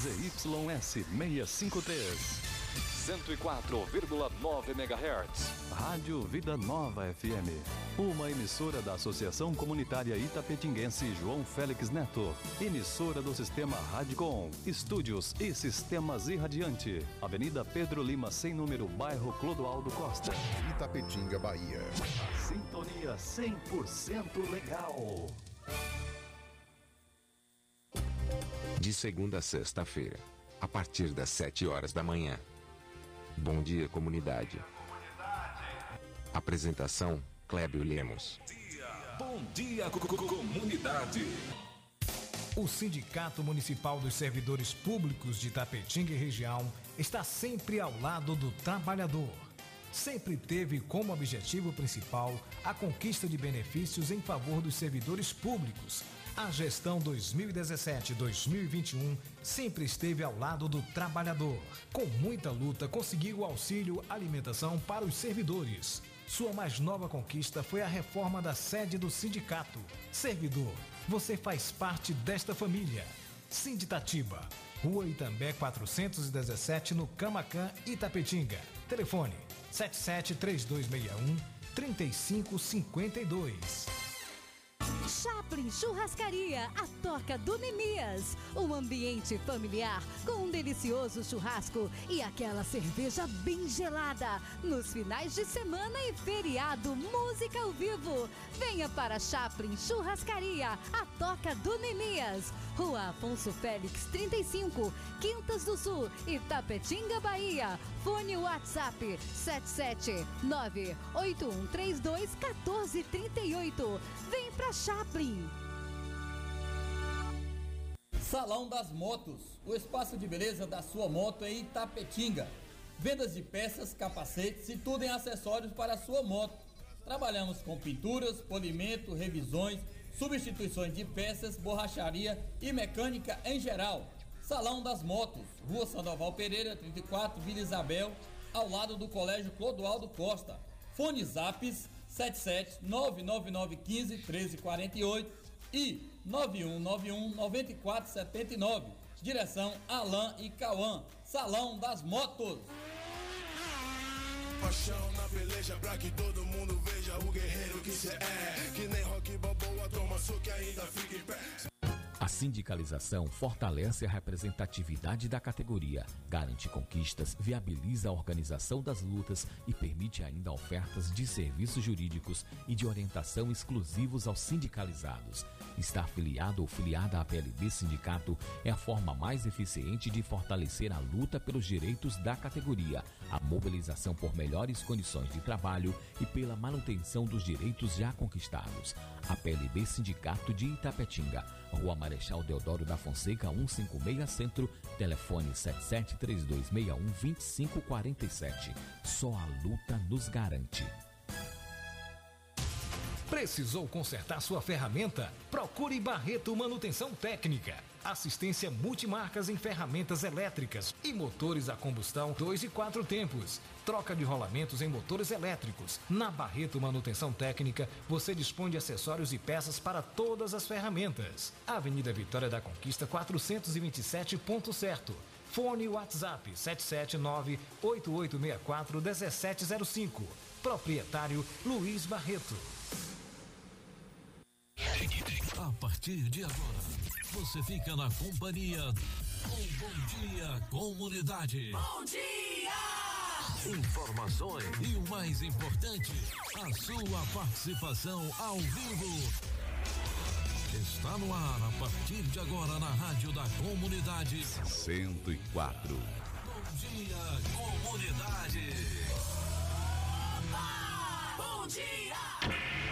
ZYS 653. 104,9 MHz. Rádio Vida Nova FM. Uma emissora da Associação Comunitária Itapetinguense João Félix Neto. Emissora do Sistema Radicom. Estúdios e Sistemas Irradiante. Avenida Pedro Lima, sem número, bairro Clodoaldo Costa. Itapetinga, Bahia. Sintonia 100% legal. De segunda a sexta-feira, a partir das 7 horas da manhã. Bom dia, comunidade. Apresentação: Clébio Lemos. Bom dia, co- co- comunidade. O Sindicato Municipal dos Servidores Públicos de Tapetinga e região está sempre ao lado do trabalhador. Sempre teve como objetivo principal a conquista de benefícios em favor dos servidores públicos. A gestão 2017-2021 sempre esteve ao lado do trabalhador. Com muita luta, conseguiu o auxílio alimentação para os servidores. Sua mais nova conquista foi a reforma da sede do sindicato. Servidor, você faz parte desta família. Sinditatiba, Rua Itambé 417, no Camacan, Itapetinga. Telefone 773261 3552. Chaplin Churrascaria, a Toca do Nemias. Um ambiente familiar com um delicioso churrasco e aquela cerveja bem gelada. Nos finais de semana e feriado, música ao vivo. Venha para Chaplin Churrascaria, a Toca do Nemias. Rua Afonso Félix 35, Quintas do Sul, Itapetinga, Bahia. Fone WhatsApp 77981321438. Vem pra Chaplin. Salão das Motos, o espaço de beleza da sua moto em Itapetinga. Vendas de peças, capacetes e tudo em acessórios para a sua moto. Trabalhamos com pinturas, polimento, revisões, substituições de peças, borracharia e mecânica em geral. Salão das Motos, Rua Sandoval Pereira, 34, Vila Isabel, ao lado do Colégio Clodoaldo Costa. Fone Zaps 77 99915 1348 e 9191 9479. Direção Alain e Cauã. Salão das Motos. Paixão na peleja pra que todo mundo veja o guerreiro que cê é. Que nem rock balboa, toma soco e ainda fica em pé. A sindicalização fortalece a representatividade da categoria, garante conquistas, viabiliza a organização das lutas e permite ainda ofertas de serviços jurídicos e de orientação exclusivos aos sindicalizados. Estar filiado ou filiada à PLB Sindicato é a forma mais eficiente de fortalecer a luta pelos direitos da categoria, a mobilização por melhores condições de trabalho e pela manutenção dos direitos já conquistados. A PLB Sindicato de Itapetinga, Rua Marechal Deodoro da Fonseca, 156 Centro, telefone 7732612547. Só a luta nos garante. Precisou consertar sua ferramenta? Procure Barreto Manutenção Técnica. Assistência multimarcas em ferramentas elétricas e motores a combustão 2 e 4 tempos. Troca de rolamentos em motores elétricos. Na Barreto Manutenção Técnica, você dispõe de acessórios e peças para todas as ferramentas. Avenida Vitória da Conquista 427, ponto certo. Fone WhatsApp 779-8864-1705. Proprietário Luiz Barreto. A partir de agora, você fica na companhia com Bom Dia Comunidade. Bom dia! Informações e o mais importante, a sua participação ao vivo. Está no ar a partir de agora na Rádio da Comunidade. 104. Bom Dia Comunidade. Bom dia!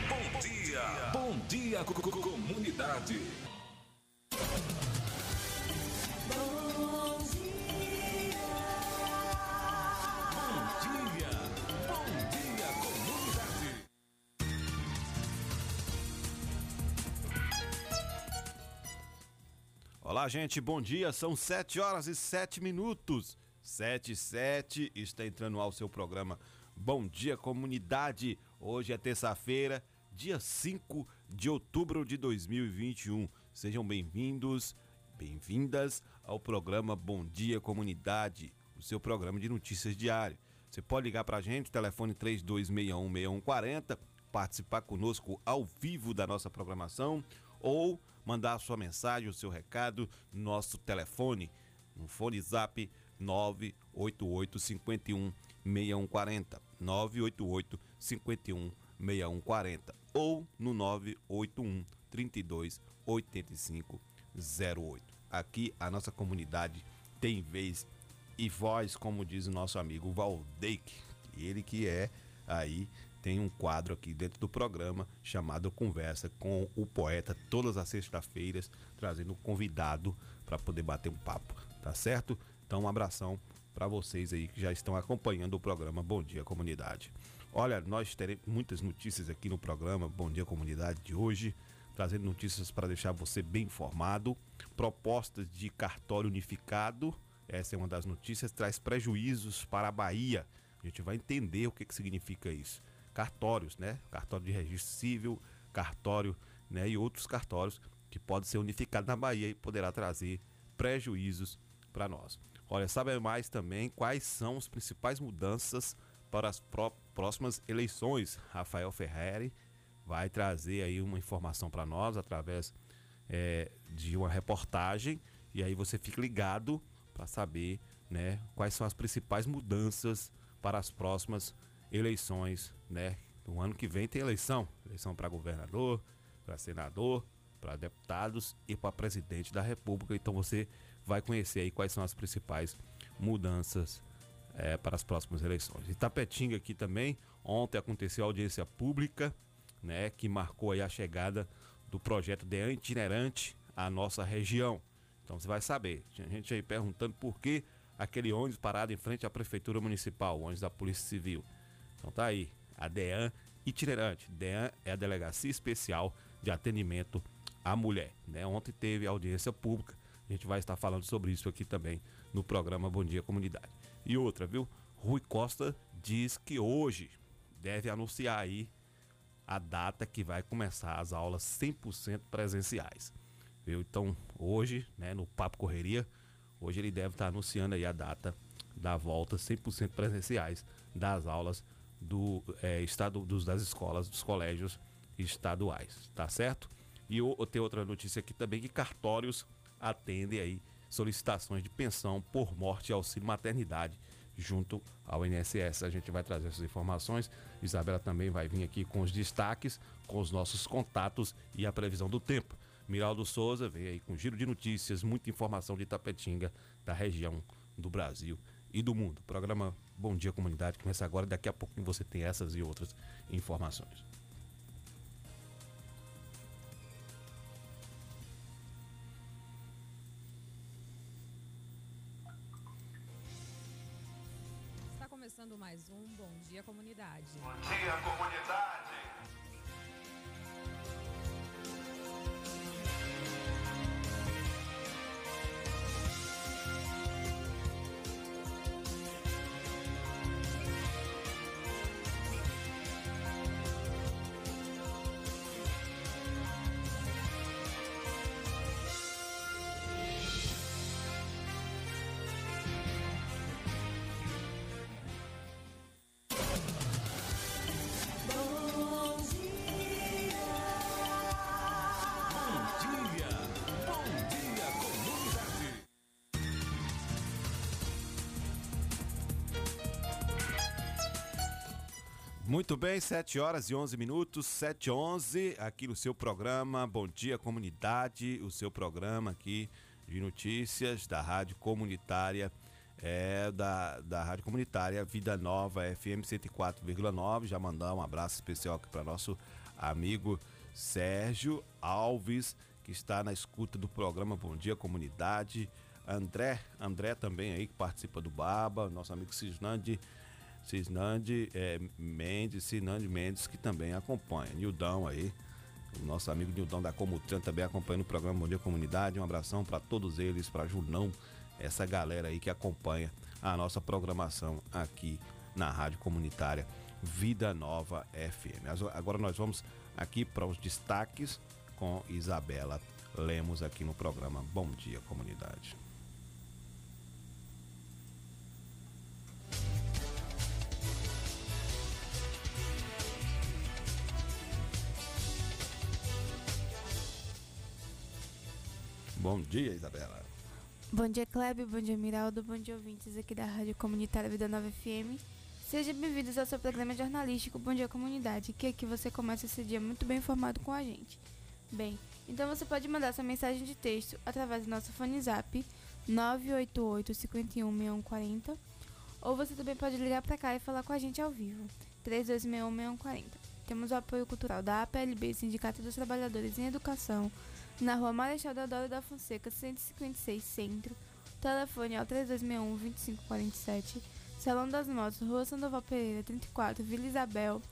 Bom dia, bom dia, co- co- comunidade. Bom Olá, gente, bom dia. São 7 horas e 7 minutos. 7 e 7, está entrando ao seu programa Bom Dia Comunidade. Hoje é terça-feira, dia 5 de outubro de 2021. Sejam bem-vindos. bem-vindas ao programa Bom Dia Comunidade, o seu programa de notícias diário. Você pode ligar para a gente, telefone 32616140, participar conosco ao vivo da nossa programação ou mandar a sua mensagem, o seu recado no nosso telefone, no fone zap 988 51 6140 988 51 6140 ou no 981 32 85 08. Aqui a nossa comunidade tem vez e voz, como diz o nosso amigo Valdeik, ele que é aí tem um quadro aqui dentro do programa chamado Conversa com o Poeta, todas as sextas-feiras, trazendo um convidado para poder bater um papo, tá certo? Então, um abração para vocês aí que já estão acompanhando o programa Bom Dia Comunidade. Olha, nós teremos muitas notícias aqui no programa Bom Dia Comunidade de hoje, trazendo notícias para deixar você bem informado, propostas de cartório unificado, essa é uma das notícias, traz prejuízos para a Bahia. A gente vai entender o que, que significa isso. Cartórios, né? Cartório de registro civil, cartório, né? E outros cartórios que podem ser unificados na Bahia e poderá trazer prejuízos para nós. Olha, sabe mais também quais são as principais mudanças para as próximas eleições. Rafael Ferreri vai trazer aí uma informação para nós através é, de uma reportagem e aí você fica ligado para saber né, quais são as principais mudanças para as próximas eleições. Né? No ano que vem tem eleição, eleição para governador, para senador, para deputados e para presidente da República. Então você vai conhecer aí quais são as principais mudanças é, para as próximas eleições. Itapetinga aqui também, ontem aconteceu a audiência pública, né, que marcou aí a chegada do projeto de itinerante à nossa região. Então você vai saber. Tinha gente aí perguntando por que aquele ônibus parado em frente à Prefeitura Municipal, ônibus da Polícia Civil. Então tá aí, a DEAN itinerante. DEAN é a Delegacia Especial de Atendimento à Mulher. Né? Ontem teve audiência pública. A gente vai estar falando sobre isso aqui também no programa Bom Dia Comunidade. E outra, viu? Rui Costa diz que hoje deve anunciar aí a data que vai começar as aulas 100% presenciais. Viu? Então, hoje, né, no Papo Correria, hoje ele deve estar anunciando aí a data da volta 100% presenciais das aulas do é, estado dos, das escolas, dos colégios estaduais, tá certo? E eu, tenho outra notícia aqui também que cartórios atendem aí solicitações de pensão por morte e auxílio maternidade junto ao INSS. A gente vai trazer essas informações. Isabela também vai vir aqui com os destaques, com os nossos contatos e a previsão do tempo. Miraldo Souza vem aí com giro de notícias, muita informação de Tapetinga, da região do Brasil e do mundo. Programa Bom Dia Comunidade começa agora. Daqui a pouquinho você tem essas e outras informações. Está começando mais um Bom Dia Comunidade. Bom dia, comunidade. Muito bem, 7 horas e 11 minutos, 7 e 11, aqui no seu programa Bom Dia Comunidade, o seu programa aqui de notícias da Rádio Comunitária, é da, da Rádio Comunitária Vida Nova FM 104,9. Já mandar um abraço especial aqui para nosso amigo Sérgio Alves, que está na escuta do programa Bom Dia Comunidade. André, André também aí que participa do Baba, nosso amigo Cisnandi Cisnandi é, Mendes, Cisnandi Mendes, que também acompanha. Nildão aí, o nosso amigo Nildão da Comutran também acompanha o programa Bom Dia Comunidade. Um abração para todos eles, para Junão, essa galera aí que acompanha a nossa programação aqui na Rádio Comunitária Vida Nova FM. Agora nós vamos aqui para os destaques com Isabela lemos aqui no programa Bom Dia Comunidade. Bom dia, Isabela. Bom dia, Kleber. Bom dia, Miraldo. Bom dia, ouvintes aqui da Rádio Comunitária Vida Nova FM. Sejam bem-vindos ao seu programa jornalístico Bom Dia Comunidade, que aqui você começa esse dia muito bem informado com a gente. Bem, então você pode mandar sua mensagem de texto através do nosso fone zap 988 51 6140 ou você também pode ligar para cá e falar com a gente ao vivo 3261 6140. Temos o apoio cultural da APLB, Sindicato dos Trabalhadores em Educação, na rua Marechal Deodoro da Fonseca, 156 Centro. Telefone é o 3261-2547. Salão das Motos, Rua Sandoval Pereira, 34, Vila Isabel.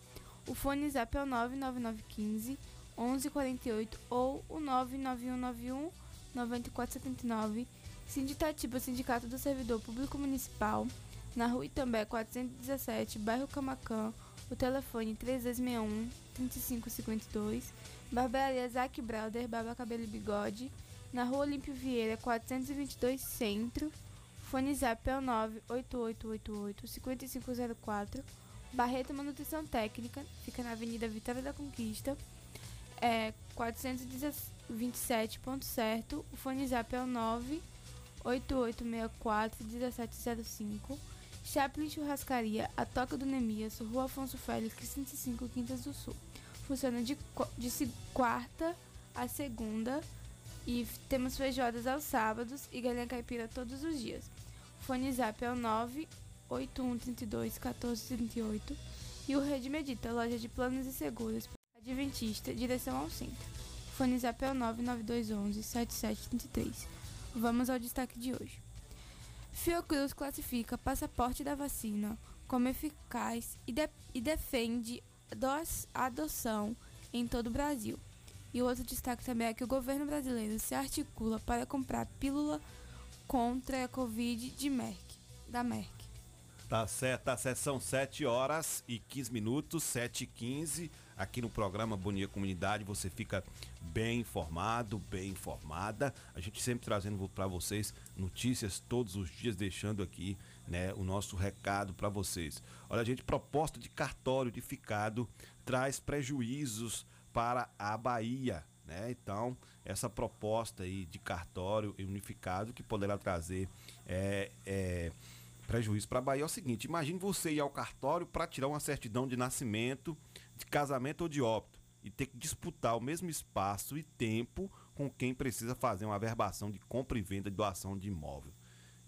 O fone zap é o 99915 1148 ou o 99191 9479. Sinditatiba, Sindicato do Servidor Público Municipal, na rua Itambé 417, bairro Camacã. O telefone 3261 3552. Barbearia Zac Brother, Barba Cabelo e Bigode, na Rua Olímpio Vieira, 422 Centro. Fone Zap é o 98888-5504. Barreto Manutenção Técnica, fica na Avenida Vitória da Conquista, é 427 ponto certo. O fone Zap é o 98864-1705. Chaplin Churrascaria, a Toca do Nemias, Rua Afonso Félix, 105 Quintas do Sul funciona de, de quarta a segunda e temos feijoadas aos sábados e galinha caipira todos os dias. Fone Zap é o 98132 1438 e o Rede Medita, loja de planos e seguros Adventista, direção ao centro. Fone Zap é o 99211 7733. Vamos ao destaque de hoje. Fiocruz classifica passaporte da vacina como eficaz e, de, e defende adoção em todo o Brasil. E outro destaque também é que o governo brasileiro se articula para comprar pílula contra a Covid de Merck, da Merck. Tá certo, tá certo. São 7 horas e 15 minutos, 7 e 15 aqui no programa Bonia Comunidade. Você fica bem informado, bem informada. A gente sempre trazendo para vocês notícias todos os dias, deixando aqui né, o nosso recado para vocês. Olha, gente, proposta de cartório unificado traz prejuízos para a Bahia, né? Então, essa proposta aí de cartório unificado que poderá trazer é, é, prejuízo para a Bahia é o seguinte: imagine você ir ao cartório para tirar uma certidão de nascimento, de casamento ou de óbito e ter que disputar o mesmo espaço e tempo com quem precisa fazer uma averbação de compra e venda de doação de imóvel.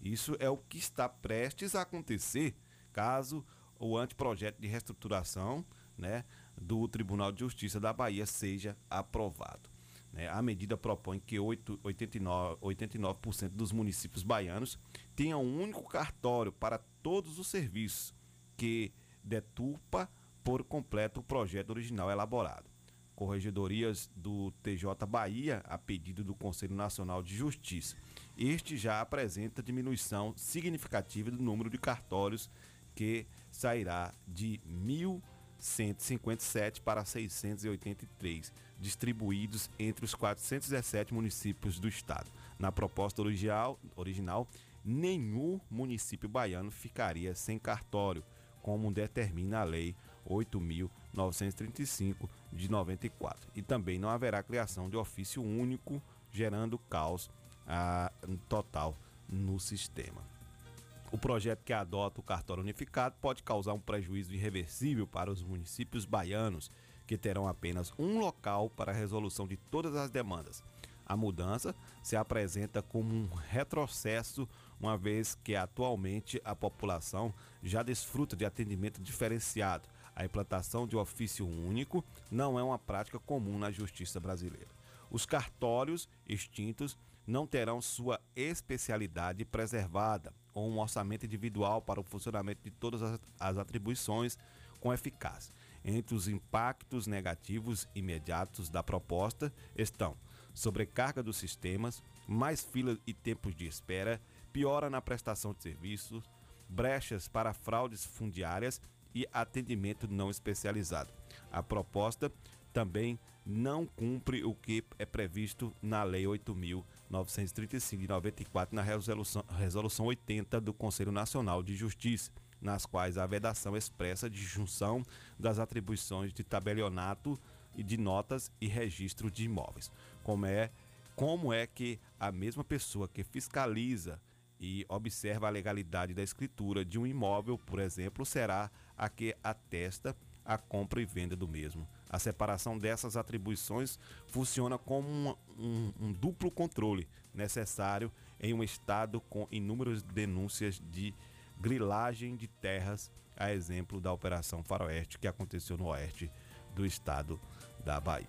Isso é o que está prestes a acontecer caso o anteprojeto de reestruturação né, do Tribunal de Justiça da Bahia seja aprovado. Né? A medida propõe que 8, 89%, 89 dos municípios baianos tenham um único cartório para todos os serviços, que deturpa por completo o projeto original elaborado. Corregedorias do TJ Bahia, a pedido do Conselho Nacional de Justiça, este já apresenta diminuição significativa do número de cartórios que sairá de 1.157 para 683, distribuídos entre os 417 municípios do estado. Na proposta original, original nenhum município baiano ficaria sem cartório, como determina a Lei 8.935 de 94. E também não haverá criação de ofício único, gerando caos a, total no sistema. O projeto que adota o cartório unificado pode causar um prejuízo irreversível para os municípios baianos, que terão apenas um local para a resolução de todas as demandas. A mudança se apresenta como um retrocesso, uma vez que atualmente a população já desfruta de atendimento diferenciado. A implantação de ofício único não é uma prática comum na justiça brasileira. Os cartórios extintos não terão sua especialidade preservada ou um orçamento individual para o funcionamento de todas as, atribuições com eficácia. Entre os impactos negativos imediatos da proposta estão sobrecarga dos sistemas, mais filas e tempos de espera, piora na prestação de serviços, brechas para fraudes fundiárias e atendimento não especializado. A proposta também não cumpre o que é previsto na Lei 8.935 de 94, na resolução, resolução 80 do Conselho Nacional de Justiça, nas quais a vedação expressa de junção das atribuições de tabelionato e de notas e registro de imóveis. Como é, como é que a mesma pessoa que fiscaliza e observa a legalidade da escritura de um imóvel, por exemplo, será a que atesta a compra e venda do mesmo. A separação dessas atribuições funciona como um, um, um duplo controle necessário em um estado com inúmeras denúncias de grilagem de terras, a exemplo da Operação Faroeste que aconteceu no oeste do estado da Bahia.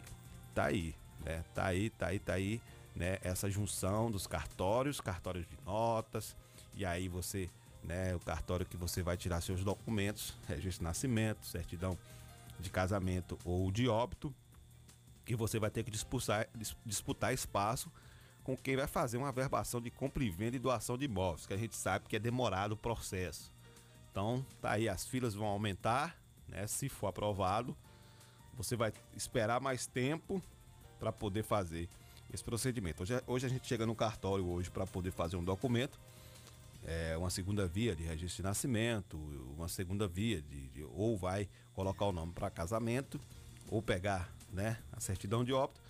Tá aí, né? Tá aí, tá aí, tá aí, né? Essa junção dos cartórios, cartórios de notas, e aí você né, o cartório que você vai tirar seus documentos, registro de nascimento, certidão de casamento ou de óbito, que você vai ter que disputar, disputar espaço com quem vai fazer uma verbação de compra e venda e doação de imóveis, que a gente sabe que é demorado o processo. Então, tá aí, as filas vão aumentar, né? Se for aprovado, você vai esperar mais tempo para poder fazer esse procedimento. Hoje, hoje a gente chega no cartório hoje para poder fazer um documento é, uma segunda via de registro de nascimento, uma segunda via de, de ou vai colocar o nome para casamento ou pegar né, a certidão de óbito.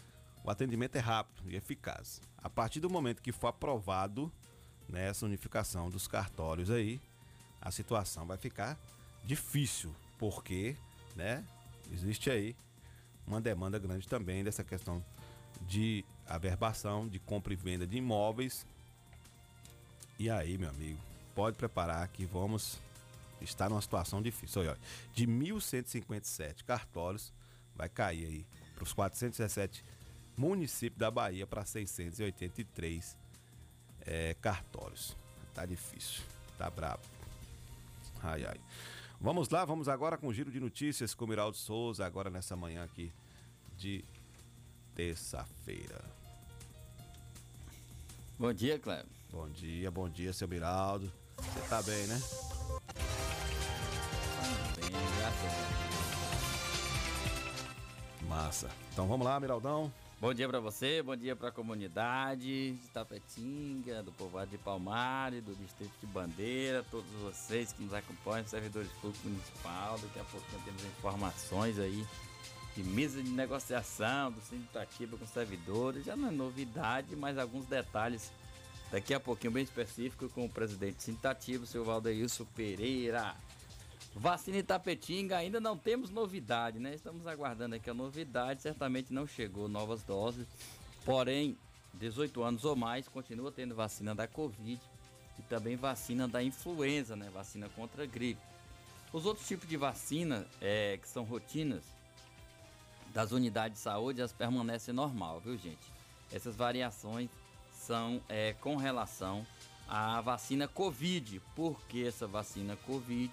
O atendimento é rápido e eficaz. A partir do momento que for aprovado né, essa unificação dos cartórios aí, a situação vai ficar difícil, porque né, existe aí uma demanda grande também dessa questão de averbação, de compra e venda de imóveis e aí, meu amigo, pode preparar que vamos estar numa situação difícil. Olha, de 1.157 cartórios, vai cair aí para os 417 municípios da Bahia para 683 é, cartórios. Tá difícil, tá brabo. Ai, ai. Vamos lá, vamos agora com o giro de notícias com o Miraldo Souza, agora nessa manhã aqui de terça-feira. Bom dia, Cleber. Bom dia, bom dia, seu Miraldo. Você tá bem, né? Bem, graças Massa. Então vamos lá, Miraldão. Bom dia para você, bom dia para a comunidade de Tapetinga, do povoado de Palmares, do distrito de Bandeira, todos vocês que nos acompanham, servidores públicos municipal. Daqui a pouco temos informações aí de mesa de negociação do Sindicativa com servidores. Já não é novidade, mas alguns detalhes Daqui a pouquinho, bem específico, com o presidente sintativo, seu Valdeilson Pereira. Vacina Itapetinga, ainda não temos novidade, né? Estamos aguardando aqui a novidade, certamente não chegou novas doses. Porém, 18 anos ou mais, continua tendo vacina da Covid e também vacina da influenza, né? Vacina contra a gripe. Os outros tipos de vacina, é, que são rotinas das unidades de saúde, elas permanecem normal, viu, gente? Essas variações são é, com relação à vacina Covid, porque essa vacina Covid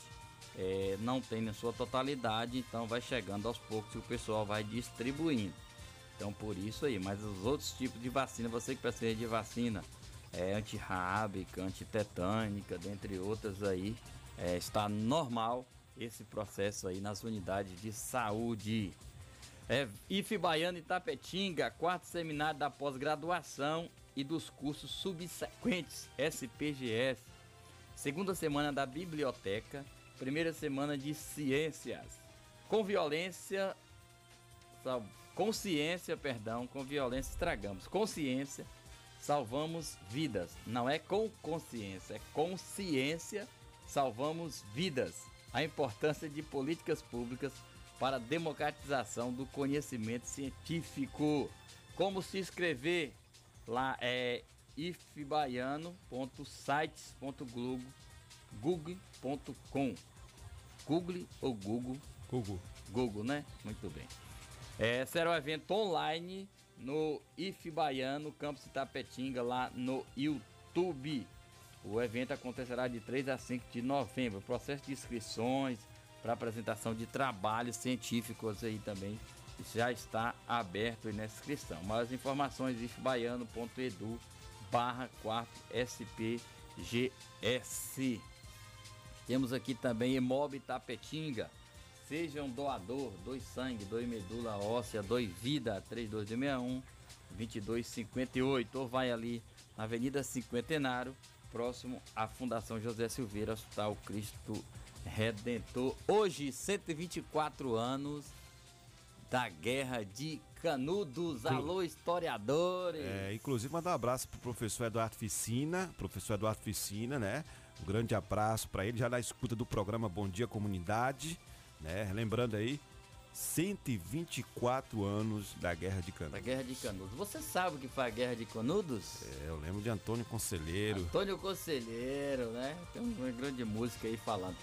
é, não tem na sua totalidade, então vai chegando aos poucos e o pessoal vai distribuindo. Então por isso aí, mas os outros tipos de vacina, você que precisa de vacina é, antirrábica, antitetânica, dentre outras aí, é, está normal esse processo aí nas unidades de saúde. É, IF Baiano Itapetinga, quarto seminário da pós-graduação e dos cursos subsequentes SPGS. Segunda semana da biblioteca, primeira semana de ciências. Com violência, consciência, perdão, com violência estragamos. Consciência, salvamos vidas. Não é com consciência, é consciência, salvamos vidas. A importância de políticas públicas para a democratização do conhecimento científico. Como se inscrever? Lá é ifbaiano.sites.google.com Google ou Google? Google. Google, né? Muito bem. É, será um evento online no IF Baiano, Campus Itapetinga, lá no YouTube. O evento acontecerá de 3 a 5 de novembro. Processo de inscrições para apresentação de trabalhos científicos aí também já está aberto nessa inscrição. Mais informações ifbaiano.edu barra 4 SPGS. Temos aqui também Emob Tapetinga, Seja um doador, doe sangue, doe medula óssea, doe vida, 3261 2258. Ou vai ali na Avenida Cinquentenário, próximo à Fundação José Silveira, Hospital Cristo Redentor. Hoje, 124 anos da Guerra de Canudos. Alô, historiadores! É, inclusive, mandar um abraço pro professor Eduardo Ficina, professor Eduardo Ficina, né? Um grande abraço para ele, já na escuta do programa Bom Dia Comunidade, né? Lembrando aí, 124 anos da Guerra de Canudos. Da Guerra de Canudos. Você sabe o que foi a Guerra de Canudos? É, eu lembro de Antônio Conselheiro. Antônio Conselheiro, né? Tem uma grande música aí falando.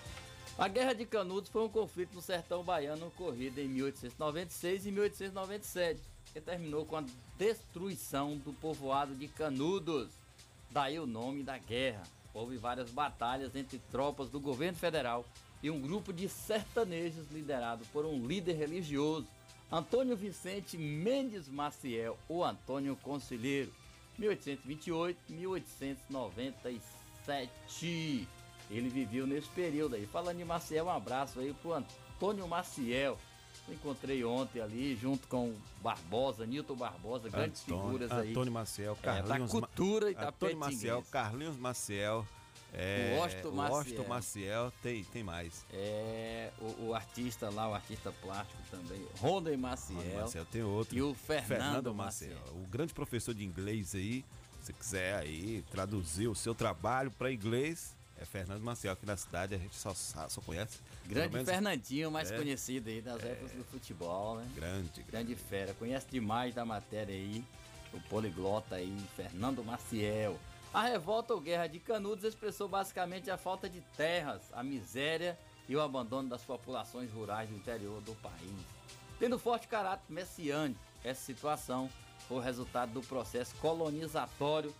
A Guerra de Canudos foi um conflito no sertão baiano ocorrido em 1896 e 1897, que terminou com a destruição do povoado de Canudos. Daí o nome da guerra. Houve várias batalhas entre tropas do governo federal e um grupo de sertanejos liderado por um líder religioso, Antônio Vicente Mendes Maciel, o Antônio Conselheiro, 1828-1897. Ele viveu nesse período aí. Falando em Maciel, um abraço aí pro Antônio Maciel. Eu encontrei ontem ali, junto com o Barbosa, Nilton Barbosa, grandes Antônio, figuras aí. Antônio Maciel, É, da Carlinhos Ma- cultura Antônio. Maciel, Carlinhos Maciel. É, O Washington o Washington Maciel. Maciel, tem, tem mais. É, o, o artista lá, o artista plástico também, Rondem Maciel. Rondem Maciel tem outro. E o Fernando, Maciel. O grande professor de inglês aí, se quiser aí traduzir o seu trabalho para inglês, é Fernando Maciel, aqui na cidade a gente só, só conhece. Grande menos- Fernandinho, mais É. conhecido aí das épocas do futebol, né? Grande, Grande fera. Conhece demais da matéria aí. O poliglota aí, Fernando Maciel. A revolta ou guerra de Canudos expressou basicamente a falta de terras, a miséria e o abandono das populações rurais do interior do país. Tendo forte caráter messiânico, essa situação foi o resultado do processo colonizatório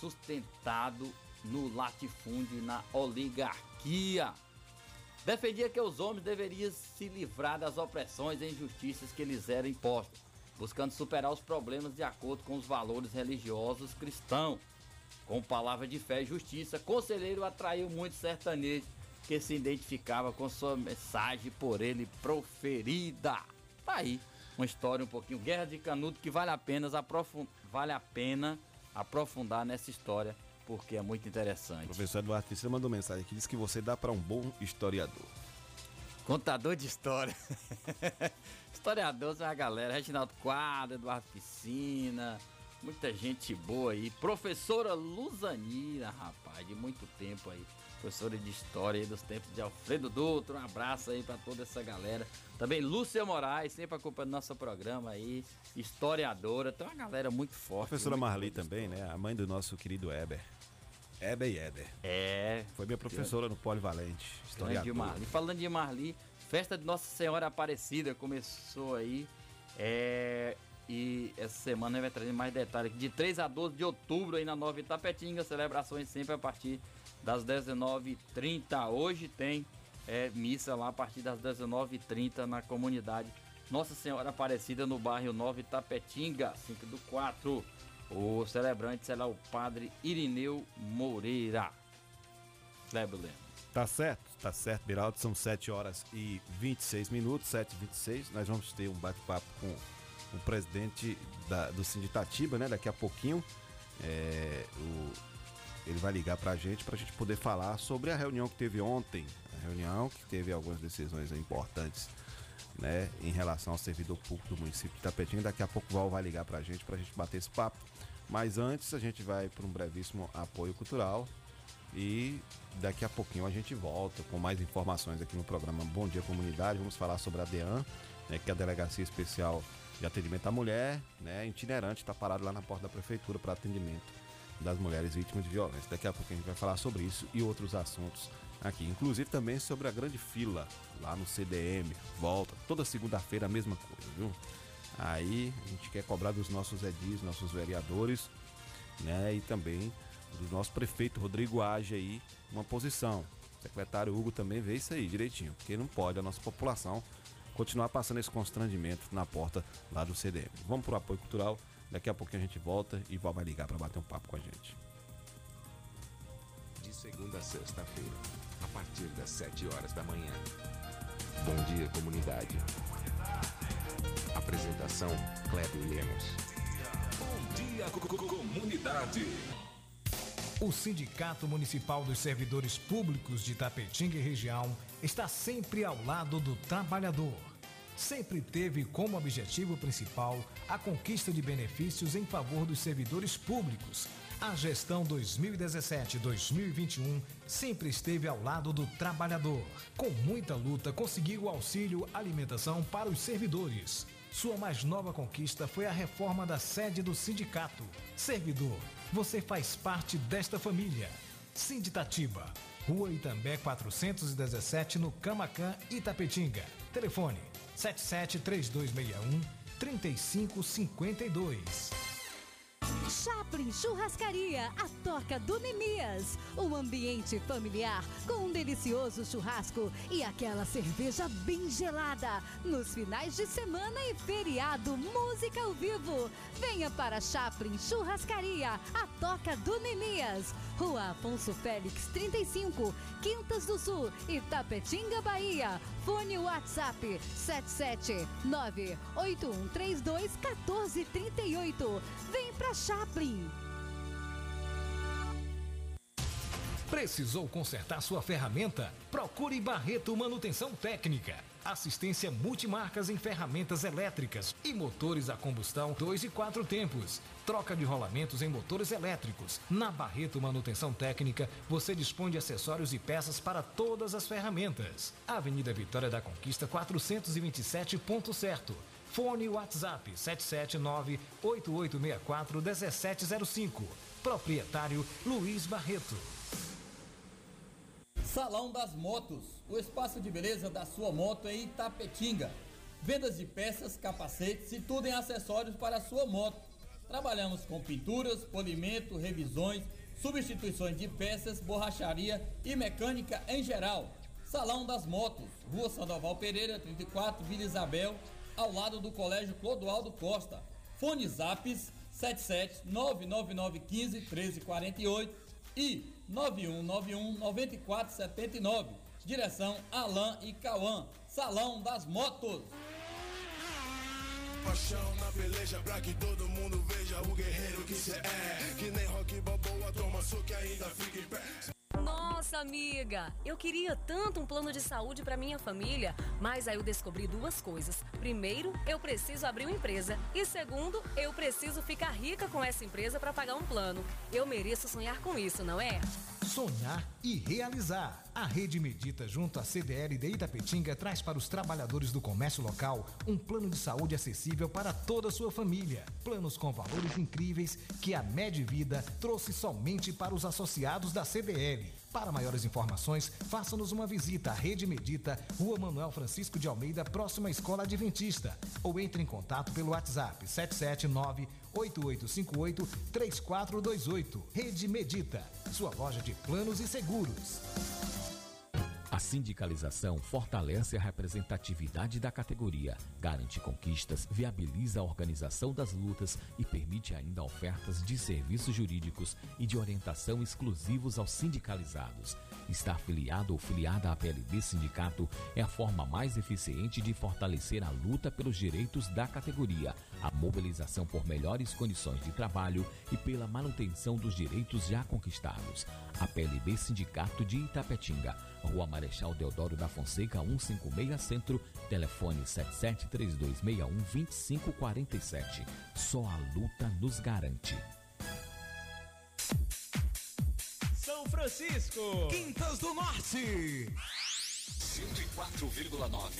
sustentado no latifúndio e na oligarquia. Defendia que os homens deveriam se livrar das opressões e injustiças que lhes eram impostas, buscando superar os problemas de acordo com os valores religiosos cristãos. Com palavra de fé e justiça, Conselheiro atraiu muitos sertanejos que se identificava com sua mensagem por ele proferida. Tá aí, uma história um pouquinho Guerra de Canudo que vale a pena aprofundar, vale a pena aprofundar nessa história porque é muito O interessante. professor Eduardo Ficina mandou mensagem que diz que você dá para um bom historiador. Contador de história. Historiadores é a galera. Reginaldo Quadro, Eduardo Piscina. Muita gente boa aí. Professora Luzanira, rapaz, de muito tempo aí. Professora de História aí dos tempos de Alfredo Dutra. Um abraço aí pra toda essa galera. Também Lúcia Moraes, sempre acompanhando nosso programa aí. Historiadora. Tem uma galera muito forte. Professora muito Marli também, né? A mãe do nosso querido Eber. Eber e Eder. É. Foi minha professora no Polivalente. Historiadora. Marli. Falando de Marli, festa de Nossa Senhora Aparecida começou aí. É, e essa semana vai trazer mais detalhes. De 3 a 12 de outubro aí na Nova Itapetinga, celebrações sempre a partir das 19h30. Hoje tem é, missa lá a partir das 19h30 na comunidade Nossa Senhora Aparecida no bairro Nova Itapetinga, 5 do 4. O celebrante será o padre Irineu Moreira. Lembra, Lembra. Tá certo, tá certo, Biraldo. São 7 horas e 26 minutos, 7 e 26 Nós vamos ter um bate-papo com o presidente da- do Sinditatiba, né? Daqui a pouquinho. É, o- ele vai ligar pra gente pra gente poder falar sobre a reunião que teve ontem. A reunião que teve algumas decisões importantes, né? Em relação ao servidor público do município de Tapetinho. Daqui a pouco o Val vai ligar pra gente pra gente bater esse papo. Mas antes a gente vai para um brevíssimo apoio cultural. E daqui a pouquinho a gente volta com mais informações aqui no programa Bom Dia Comunidade. Vamos falar sobre a DEAN, né, que é a Delegacia Especial de Atendimento à Mulher, né, itinerante, está parado lá na porta da prefeitura para atendimento das mulheres vítimas de violência. Daqui a pouco a gente vai falar sobre isso e outros assuntos aqui. Inclusive também sobre a grande fila lá no CDM. Volta toda segunda-feira a mesma coisa, viu? Aí a gente quer cobrar dos nossos edis, nossos vereadores, né? E também do nosso prefeito Rodrigo Age aí uma posição. O secretário Hugo também vê isso aí direitinho, porque não pode a nossa população continuar passando esse constrangimento na porta lá do CDM. Vamos pro apoio cultural, daqui a pouquinho a gente volta e Val vai ligar para bater um papo com a gente. De segunda a sexta-feira, a partir das 7 horas da manhã. Bom dia, comunidade. Apresentação: Kleber Lemos. Bom dia, co- co- comunidade. O Sindicato Municipal dos Servidores Públicos de Tapetinga e região está sempre ao lado do trabalhador. Sempre teve como objetivo principal a conquista de benefícios em favor dos servidores públicos. A gestão 2017-2021 sempre esteve ao lado do trabalhador. Com muita luta, conseguiu o auxílio alimentação para os servidores. Sua mais nova conquista foi a reforma da sede do sindicato. Servidor, você faz parte desta família. Sinditatiba, Rua Itambé 417, no Camacan, Itapetinga. Telefone 773261 3552. Chaplin Churrascaria, a Toca do Nemias. Um ambiente familiar com um delicioso churrasco e aquela cerveja bem gelada. Nos finais de semana e feriado, música ao vivo. Venha para Chaplin Churrascaria, a Toca do Nemias. Rua Afonso Félix 35, Quintas do Sul, Itapetinga, Bahia. Fone WhatsApp 77981321438. Vem pra Chaplin. Precisou consertar sua ferramenta? Procure Barreto Manutenção Técnica. Assistência multimarcas em ferramentas elétricas e motores a combustão 2 e 4 tempos. Troca de rolamentos em motores elétricos. Na Barreto Manutenção Técnica, você dispõe de acessórios e peças para todas as ferramentas. Avenida Vitória da Conquista 427, ponto certo. Fone WhatsApp 779-8864-1705. Proprietário Luiz Barreto. Salão das Motos, o espaço de beleza da sua moto em Itapetinga. Vendas de peças, capacetes e tudo em acessórios para a sua moto. Trabalhamos com pinturas, polimento, revisões, substituições de peças, borracharia e mecânica em geral. Salão das Motos, Rua Sandoval Pereira, 34, Vila Isabel, ao lado do Colégio Clodoaldo Costa. Fone Zaps 77 99915 1348 e 9191-9479. Direção Alain e Cauã. Salão das Motos. Paixão na peleja pra que todo mundo veja o guerreiro que cê é. Que nem rock balboa, toma soco e ainda fica em pé. Nossa, amiga, eu queria tanto um plano de saúde para minha família, mas aí eu descobri duas coisas. Primeiro, eu preciso abrir uma empresa e segundo, eu preciso ficar rica com essa empresa para pagar um plano. Eu mereço sonhar com isso, não é? Sonhar e realizar. A Rede Medita, junto à CDL de Itapetinga, traz para os trabalhadores do comércio local um plano de saúde acessível para toda a sua família. Planos com valores incríveis que a Medvida trouxe somente para os associados da CDL. Para maiores informações, faça-nos uma visita à Rede Medita, Rua Manuel Francisco de Almeida, próxima à Escola Adventista. Ou entre em contato pelo WhatsApp 779 8858 3428. Rede Medita, sua loja de planos e seguros. A sindicalização fortalece a representatividade da categoria, garante conquistas, viabiliza a organização das lutas e permite ainda ofertas de serviços jurídicos e de orientação exclusivos aos sindicalizados. Estar afiliado ou filiada à PLB Sindicato é a forma mais eficiente de fortalecer a luta pelos direitos da categoria, a mobilização por melhores condições de trabalho e pela manutenção dos direitos já conquistados. A PLB Sindicato de Itapetinga, Rua Marechal Deodoro da Fonseca, 156 Centro, telefone 7732612547. Só a luta nos garante. São Francisco, Quintas do Norte. 104,9.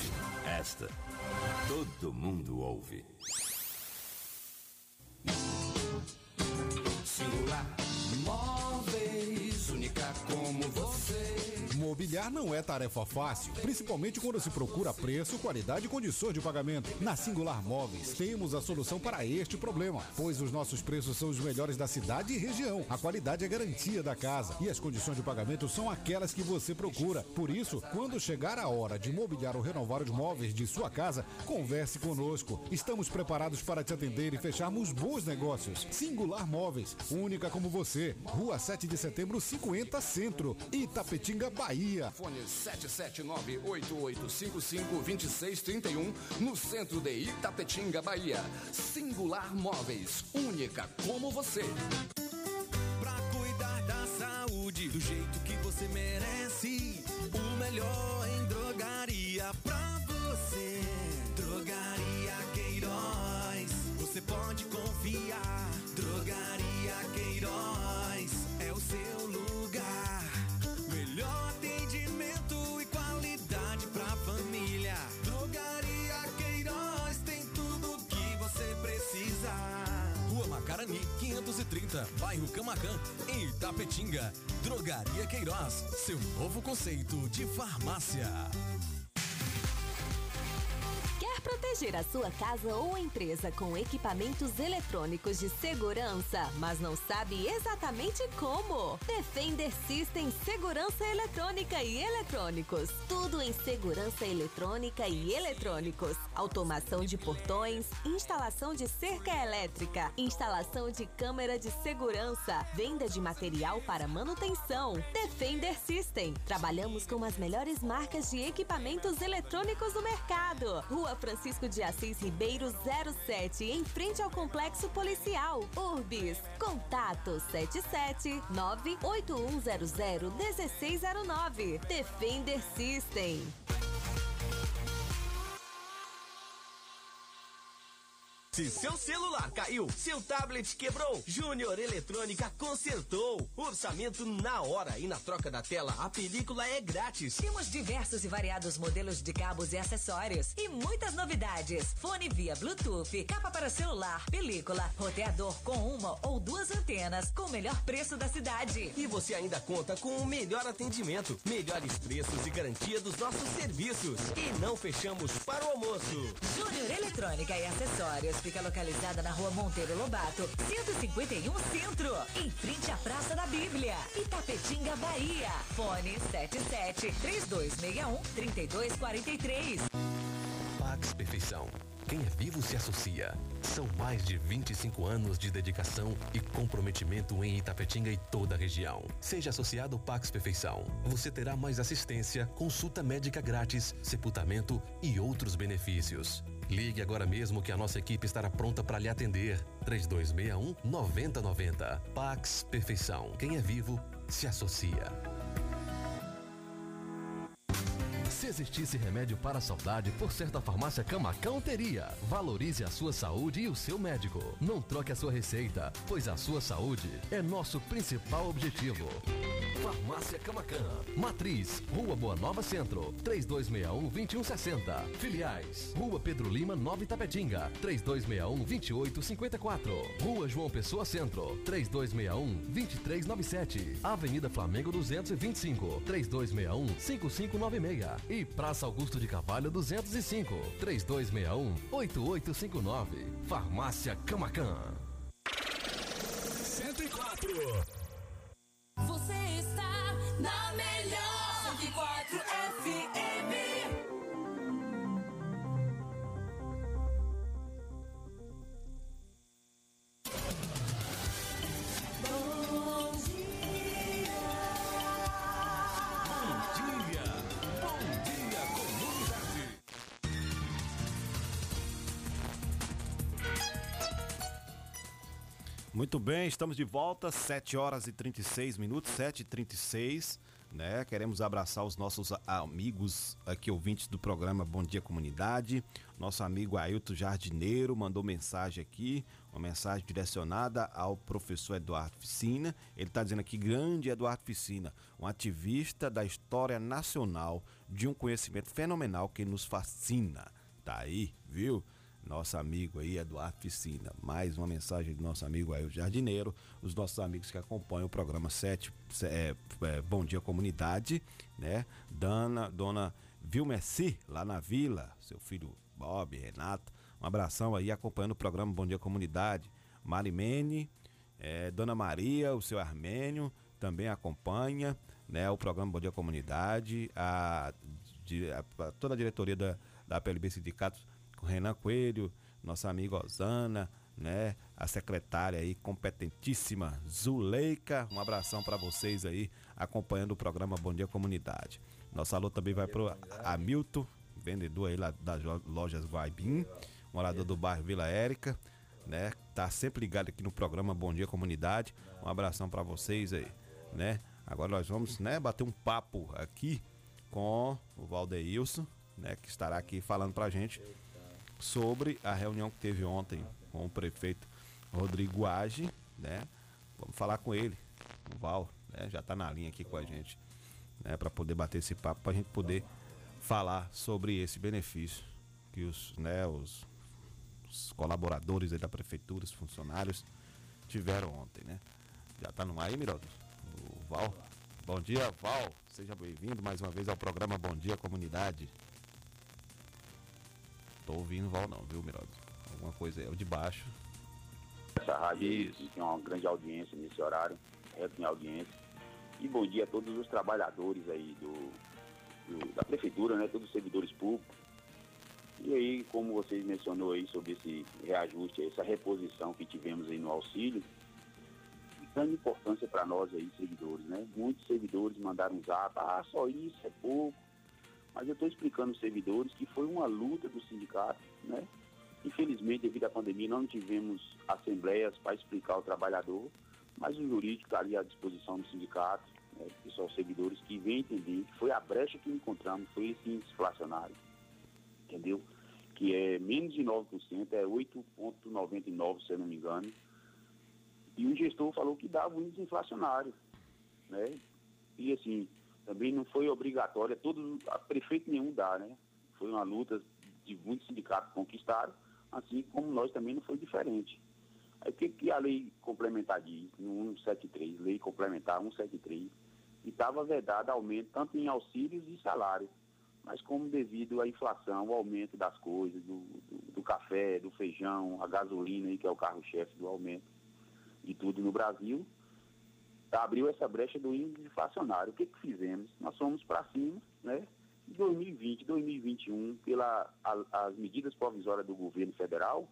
Esta todo mundo ouve. Singular Móveis, única como você. Mobiliar não é tarefa fácil, principalmente quando se procura preço, qualidade e condições de pagamento. Na Singular Móveis temos a solução para este problema, pois os nossos preços são os melhores da cidade e região. A qualidade é garantia da casa e as condições de pagamento são aquelas que você procura. Por isso, quando chegar a hora de mobiliar ou renovar os móveis de sua casa, converse conosco. Estamos preparados para te atender e fecharmos bons negócios. Singular Móveis, única como você. Rua 7 de setembro, 50 Centro, Itapetinga, Bahia. Bahia. Fone 779-8855-2631, no centro de Itapetinga, Bahia. Singular Móveis, única como você. Pra cuidar da saúde do jeito que você merece, o melhor em drogaria pra você. Drogaria Queiroz, você pode confiar. Drogaria Queiroz é o seu Rua Macarani, 530, bairro Camacan, em Itapetinga. Drogaria Queiroz, seu novo conceito de farmácia. Proteger a sua casa ou empresa com equipamentos eletrônicos de segurança, mas não sabe exatamente como? Defender System Segurança Eletrônica e Eletrônicos. Tudo em segurança eletrônica e eletrônicos. Automação de portões, instalação de cerca elétrica, instalação de câmera de segurança, venda de material para manutenção. Defender System. Trabalhamos com as melhores marcas de equipamentos eletrônicos do mercado. Rua Francisco de Assis Ribeiro 07, em frente ao Complexo Policial. Urbis. Contato 77 98100 1609. Defender System. Se seu celular caiu, seu tablet quebrou, Júnior Eletrônica consertou. Orçamento na hora e na troca da tela, a película é grátis. Temos diversos e variados modelos de cabos e acessórios e muitas novidades. Fone via Bluetooth, capa para celular, película, roteador com uma ou duas antenas com o melhor preço da cidade. E você ainda conta com o melhor atendimento, melhores preços e garantia dos nossos serviços. E não fechamos para o almoço. Júnior Eletrônica e Acessórios localizada na rua Monteiro Lobato, 151 Centro, em frente à Praça da Bíblia, Itapetinga, Bahia. Fone 77 3261 3243. Pax Perfeição. Quem é vivo se associa. São mais de 25 anos de dedicação e comprometimento em Itapetinga e toda a região. Seja associado Pax Perfeição. Você terá mais assistência, consulta médica grátis, sepultamento e outros benefícios. Ligue agora mesmo que a nossa equipe estará pronta para lhe atender. 3261 9090. Pax Perfeição. Quem é vivo se associa. Se existisse remédio para a saudade, por certa farmácia Camacão teria. Valorize a sua saúde e o seu médico. Não troque a sua receita, pois a sua saúde é nosso principal objetivo. Farmácia Camacan. Matriz, Rua Boa Nova Centro, 3261-2160. Filiais, Rua Pedro Lima, Nova Itapetinga, 3261-2854. Rua João Pessoa Centro, 3261-2397. Avenida Flamengo 225, 3261-5596. E Praça Augusto de Carvalho 205, 3261-8859. Farmácia Camacan. 104. Você está na melhor 104 FM. Muito bem, estamos de volta, 7 horas e 36 minutos, 7 e 36 né? Queremos abraçar os nossos amigos aqui, ouvintes do programa Bom Dia Comunidade. Nosso amigo Ailton Jardineiro mandou mensagem aqui, uma mensagem direcionada ao professor Eduardo Ficina. Ele está dizendo aqui, grande Eduardo Ficina, um ativista da história nacional, de um conhecimento fenomenal que nos fascina. Tá aí, viu? Nosso amigo aí, Eduardo Ficina. Mais uma mensagem do nosso amigo aí, o Jardineiro, os nossos amigos que acompanham o programa 7, é, é, Bom Dia Comunidade, né? Dana, dona Vilmeci, lá na vila, seu filho Bob, Renato. Um abração aí acompanhando o programa Bom Dia Comunidade. Marimene, é, Dona Maria, o seu Armênio, também acompanha né, o programa Bom Dia Comunidade, a- a- toda a diretoria da, da PLB Sindicatos, Renan Coelho, nossa amiga Osana, né? A secretária aí, competentíssima, Zuleika. Um abração para vocês aí, acompanhando o programa Bom Dia Comunidade. Nosso alô também vai pro Hamilton, vendedor aí lá das lojas Guaibim, morador do bairro Vila Érica, né? Tá sempre ligado aqui no programa Bom Dia Comunidade. Um abração para vocês aí, né? Agora nós vamos, né, bater um papo aqui com o Valdeilson, né, que estará aqui falando pra gente sobre a reunião que teve ontem com o prefeito Rodrigo Age, né? Vamos falar com ele, o Val, né? Já tá na linha aqui com a gente, né, para poder bater esse papo, pra gente poder falar sobre esse benefício que os, né, os, os colaboradores da prefeitura, os funcionários tiveram ontem, né? Já tá no ar aí, Miraldo? O Val. Bom dia, Val. Seja bem-vindo mais uma vez ao programa Bom Dia Comunidade. Tô ouvindo Val não, viu, Miraldo? Alguma coisa aí, é o de baixo. Essa rádio que tem uma grande audiência nesse horário, é tem audiência. E bom dia a todos os trabalhadores aí do, do- da prefeitura, né? Todos os servidores públicos. E aí, como vocês mencionou aí sobre esse reajuste, essa reposição que tivemos aí no auxílio, de grande importância para nós aí, servidores, né? Muitos servidores mandaram um zap, ah, só isso é pouco. Mas eu estou explicando aos servidores que foi uma luta do sindicato, né? Infelizmente, devido à pandemia, não tivemos assembleias para explicar ao trabalhador, mas o jurídico está ali à disposição do sindicato, né? pessoal, servidores que vêm entender que foi a brecha que encontramos, foi esse índice inflacionário, entendeu? Que é menos de 9%, é 8,99%, se eu não me engano. E o gestor falou que dava o índice inflacionário, né? E assim, também não foi obrigatória, todo, a prefeito nenhum dá, né? Foi uma luta de muitos sindicatos que conquistaram, assim como nós também não foi diferente. Aí o que, que a lei complementar diz, no 173, lei complementar 173, e estava vedado aumento tanto em auxílios e salário, mas como devido à inflação, o aumento das coisas, do, do, do café, do feijão, a gasolina, aí, que é o carro-chefe do aumento de tudo no Brasil, abriu essa brecha do índice inflacionário. O que, que fizemos? Nós fomos para cima, né? Em 2020, 2021, pelas as medidas provisórias do governo federal,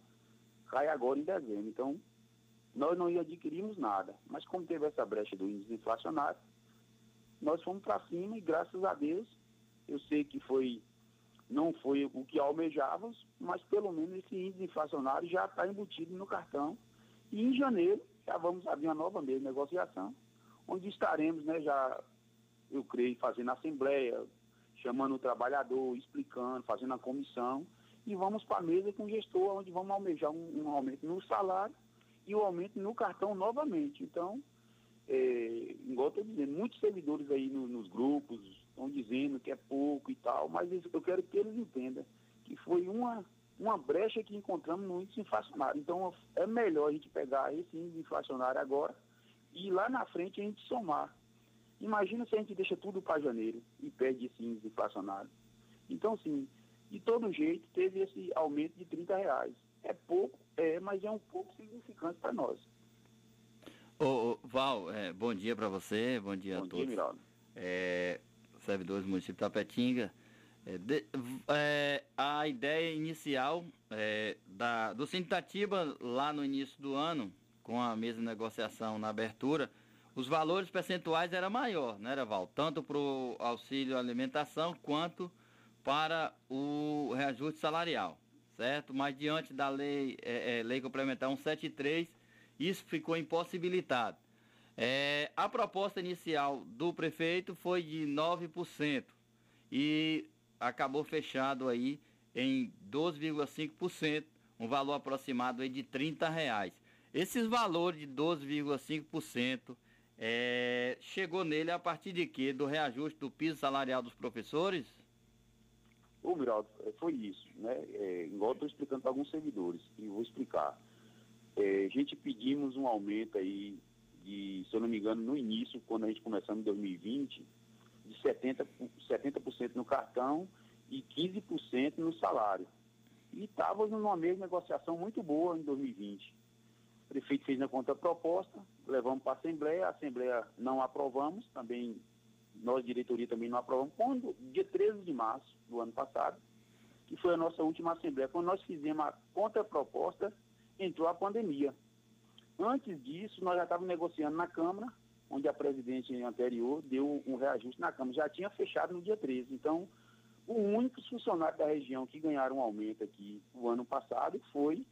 cai agora em dezembro. Então, nós não adquirimos nada. Mas como teve essa brecha do índice inflacionário, nós fomos para cima e graças a Deus, eu sei que foi não foi o que almejávamos, mas pelo menos esse índice inflacionário já está embutido no cartão. E em janeiro já vamos abrir uma nova mesa de negociação, onde estaremos, né, já, eu creio, fazendo assembleia, chamando o trabalhador, explicando, fazendo a comissão, e vamos para a mesa com o gestor, onde vamos almejar um, um aumento no salário e o aumento no cartão novamente. Então, é, igual estou dizendo, muitos servidores aí no- nos grupos estão dizendo que é pouco e tal, mas eu quero que eles entendam que foi uma, uma brecha que encontramos no índice inflacionário. Então, é melhor a gente pegar esse índice inflacionário agora e lá na frente a gente somar. Imagina se a gente deixa tudo para janeiro e perde esse índice inflacionário. Então, sim, de todo jeito, teve esse aumento de 30 reais. É pouco, é, mas é um pouco significante para nós. Ô, ô, Val, é, bom dia para você, bom dia Bom a dia, todos. Miraldo. É, servidores do município Tapetinga. É, de- é, a ideia inicial é, da, do Sintatiba, lá no início do ano, com a mesma negociação na abertura, os valores percentuais eram maior, era, Val? Tanto para o auxílio alimentação quanto para o reajuste salarial, certo? Mas diante da lei, é, é, lei complementar 173, isso ficou impossibilitado. É, a proposta inicial do prefeito foi de 9% e acabou fechado aí em 12,5%, um valor aproximado aí de 30 reais. Esses valores de 12,5% é, chegou nele a partir de quê? Do reajuste do piso salarial dos professores? Ô, Miraldo, é, foi isso, né? É, igual estou explicando para alguns servidores, e vou explicar. É, a gente pedimos um aumento aí de, se eu não me engano, no início, quando a gente começamos em 2020, de 70%, 70% no cartão e 15% no salário. E estávamos numa mesma negociação muito boa em 2020. Prefeito fez na contraproposta, levamos para a Assembleia, a Assembleia não aprovamos, também nós, diretoria, também não aprovamos. Quando, dia 13 de março do ano passado, que foi a nossa última Assembleia, quando nós fizemos a contraproposta, entrou a pandemia. Antes disso, nós já estávamos negociando na Câmara, onde a presidente anterior deu um reajuste na Câmara. Já tinha fechado no dia 13. Então, o único funcionário da região que ganharam um aumento aqui o ano passado foi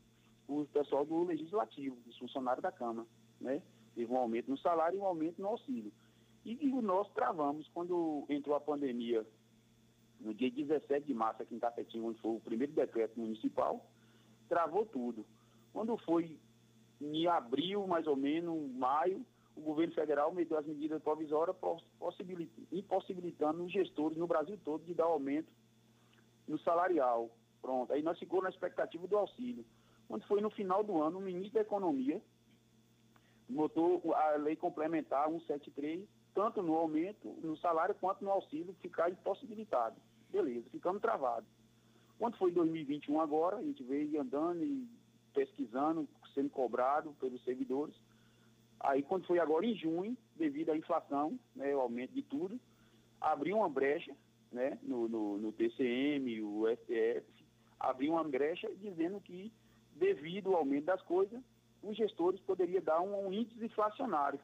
o pessoal do Legislativo, os funcionários da Câmara. Né? Teve um aumento no salário e um aumento no auxílio. E, e nós travamos quando entrou a pandemia, no dia 17 de março, aqui em Tapetinho, onde foi o primeiro decreto municipal, travou tudo. Quando foi em abril, mais ou menos, maio, o governo federal meteu as medidas provisórias impossibilitando os gestores no Brasil todo de dar aumento no salarial. Pronto. Aí nós ficamos na expectativa do auxílio. Quando foi no final do ano, o ministro da Economia botou a lei complementar 173, tanto no aumento, no salário, quanto no auxílio, ficar impossibilitado. Beleza, ficamos travados. Quando foi 2021 agora, a gente veio andando e pesquisando, sendo cobrado pelos servidores. Aí, quando foi agora em junho, devido à inflação, né, o aumento de tudo, abriu uma brecha né, no, no, no TCM, o STF, abriu uma brecha dizendo que, devido ao aumento das coisas, os gestores poderiam dar um, um índice inflacionário.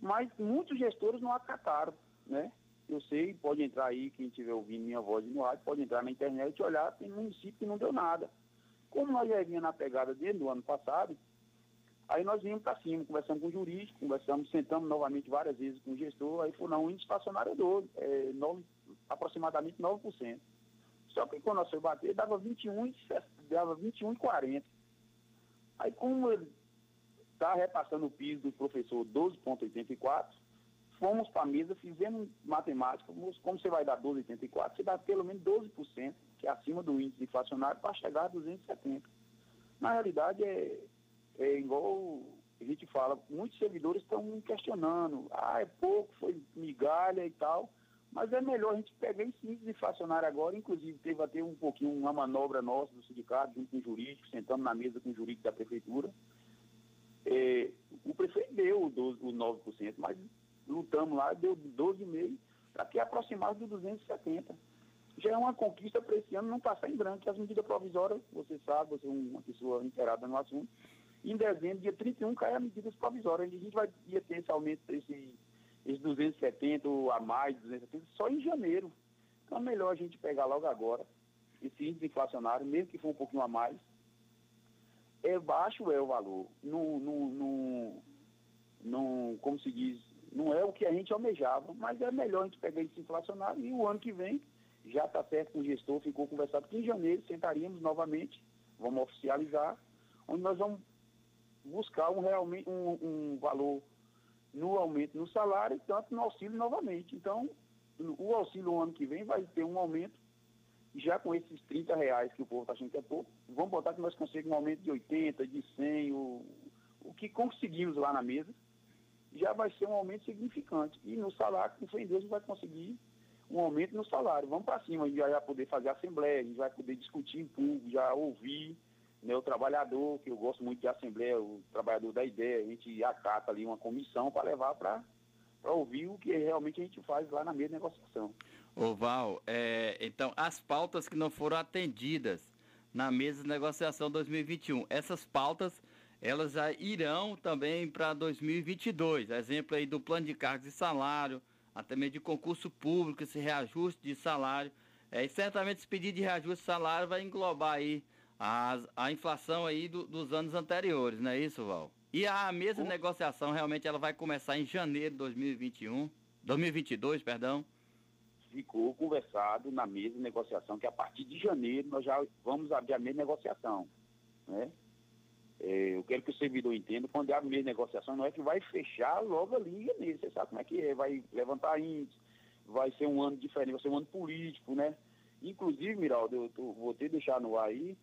Mas muitos gestores não acataram, né? Eu sei, pode entrar aí, quem estiver ouvindo minha voz no rádio, pode entrar na internet e olhar, tem município que não deu nada. Como nós já vinha na pegada desde o ano passado, aí nós vimos para cima, conversamos com o jurídico, conversamos, sentamos novamente várias vezes com o gestor, aí falou, não, o índice estacionário é 12, é 9, aproximadamente 9%. Só que quando nós foi bater, dava 21 dava 21,40. Aí como ele está repassando o piso do professor 12,84, fomos para a mesa, fizemos matemática, como você vai dar 12,84, você dá pelo menos 12%, que é acima do índice inflacionário, para chegar a 270. Na realidade, é, é igual a gente fala, muitos servidores estão questionando, ah, é pouco, foi migalha e tal, mas é melhor a gente pegar esse índice inflacionário agora, inclusive teve até um pouquinho uma manobra nossa do sindicato, junto com o jurídico, sentando na mesa com o jurídico da prefeitura. É, o prefeito deu o, 12, o 9%, mas lutamos lá, deu 12,5% para que aproximasse do 270. Já é uma conquista para esse ano não passar em branco, as medidas provisórias, você sabe, você é uma pessoa inteirada no assunto, em dezembro, dia 31, cai as medidas provisórias. A gente vai ter esse aumento, esse esses 270 ou a mais, 270, só em janeiro. Então é melhor a gente pegar logo agora esse índice inflacionário, mesmo que for um pouquinho a mais. É baixo é o valor. Não, não, não, não, como se diz, não é o que a gente almejava, mas é melhor a gente pegar esse inflacionário e o ano que vem já está certo com o gestor, ficou conversado que em janeiro sentaríamos novamente, vamos oficializar, onde nós vamos buscar um, realmente, um, um valor no aumento no salário, tanto no auxílio novamente. Então, o auxílio no ano que vem vai ter um aumento, já com esses 30 reais que o povo está achando que é pouco, vamos botar que nós conseguimos um aumento de 80, de 100, o, o que conseguimos lá na mesa, já vai ser um aumento significante. E no salário, com fé em Deus, vai conseguir um aumento no salário. Vamos para cima, a gente já vai poder fazer assembleia, a gente vai poder discutir em público, já ouvir o trabalhador, que eu gosto muito de assembleia, o trabalhador da ideia, a gente acata ali uma comissão para levar para ouvir o que realmente a gente faz lá na mesa de negociação. Ô Val, é, então as pautas que não foram atendidas na mesa de negociação 2021, essas pautas elas já irão também para 2022, exemplo aí do plano de cargos e salário, até mesmo de concurso público, esse reajuste de salário, é, e certamente esse pedido de reajuste de salário vai englobar aí a, a inflação aí do, dos anos anteriores, não é isso, Val? E a mesa de negociação realmente ela vai começar em janeiro de 2021, 2022, perdão. Ficou conversado na mesa de negociação que a partir de janeiro nós já vamos abrir a mesa de negociação, né? É, eu quero que o servidor entenda, quando abre a mesa de negociação, não é que vai fechar logo ali em janeiro, você sabe como é que é, vai levantar índice, vai ser um ano diferente, vai ser um ano político, né? Inclusive, Miraldo, eu tô, vou ter deixar no ar aí,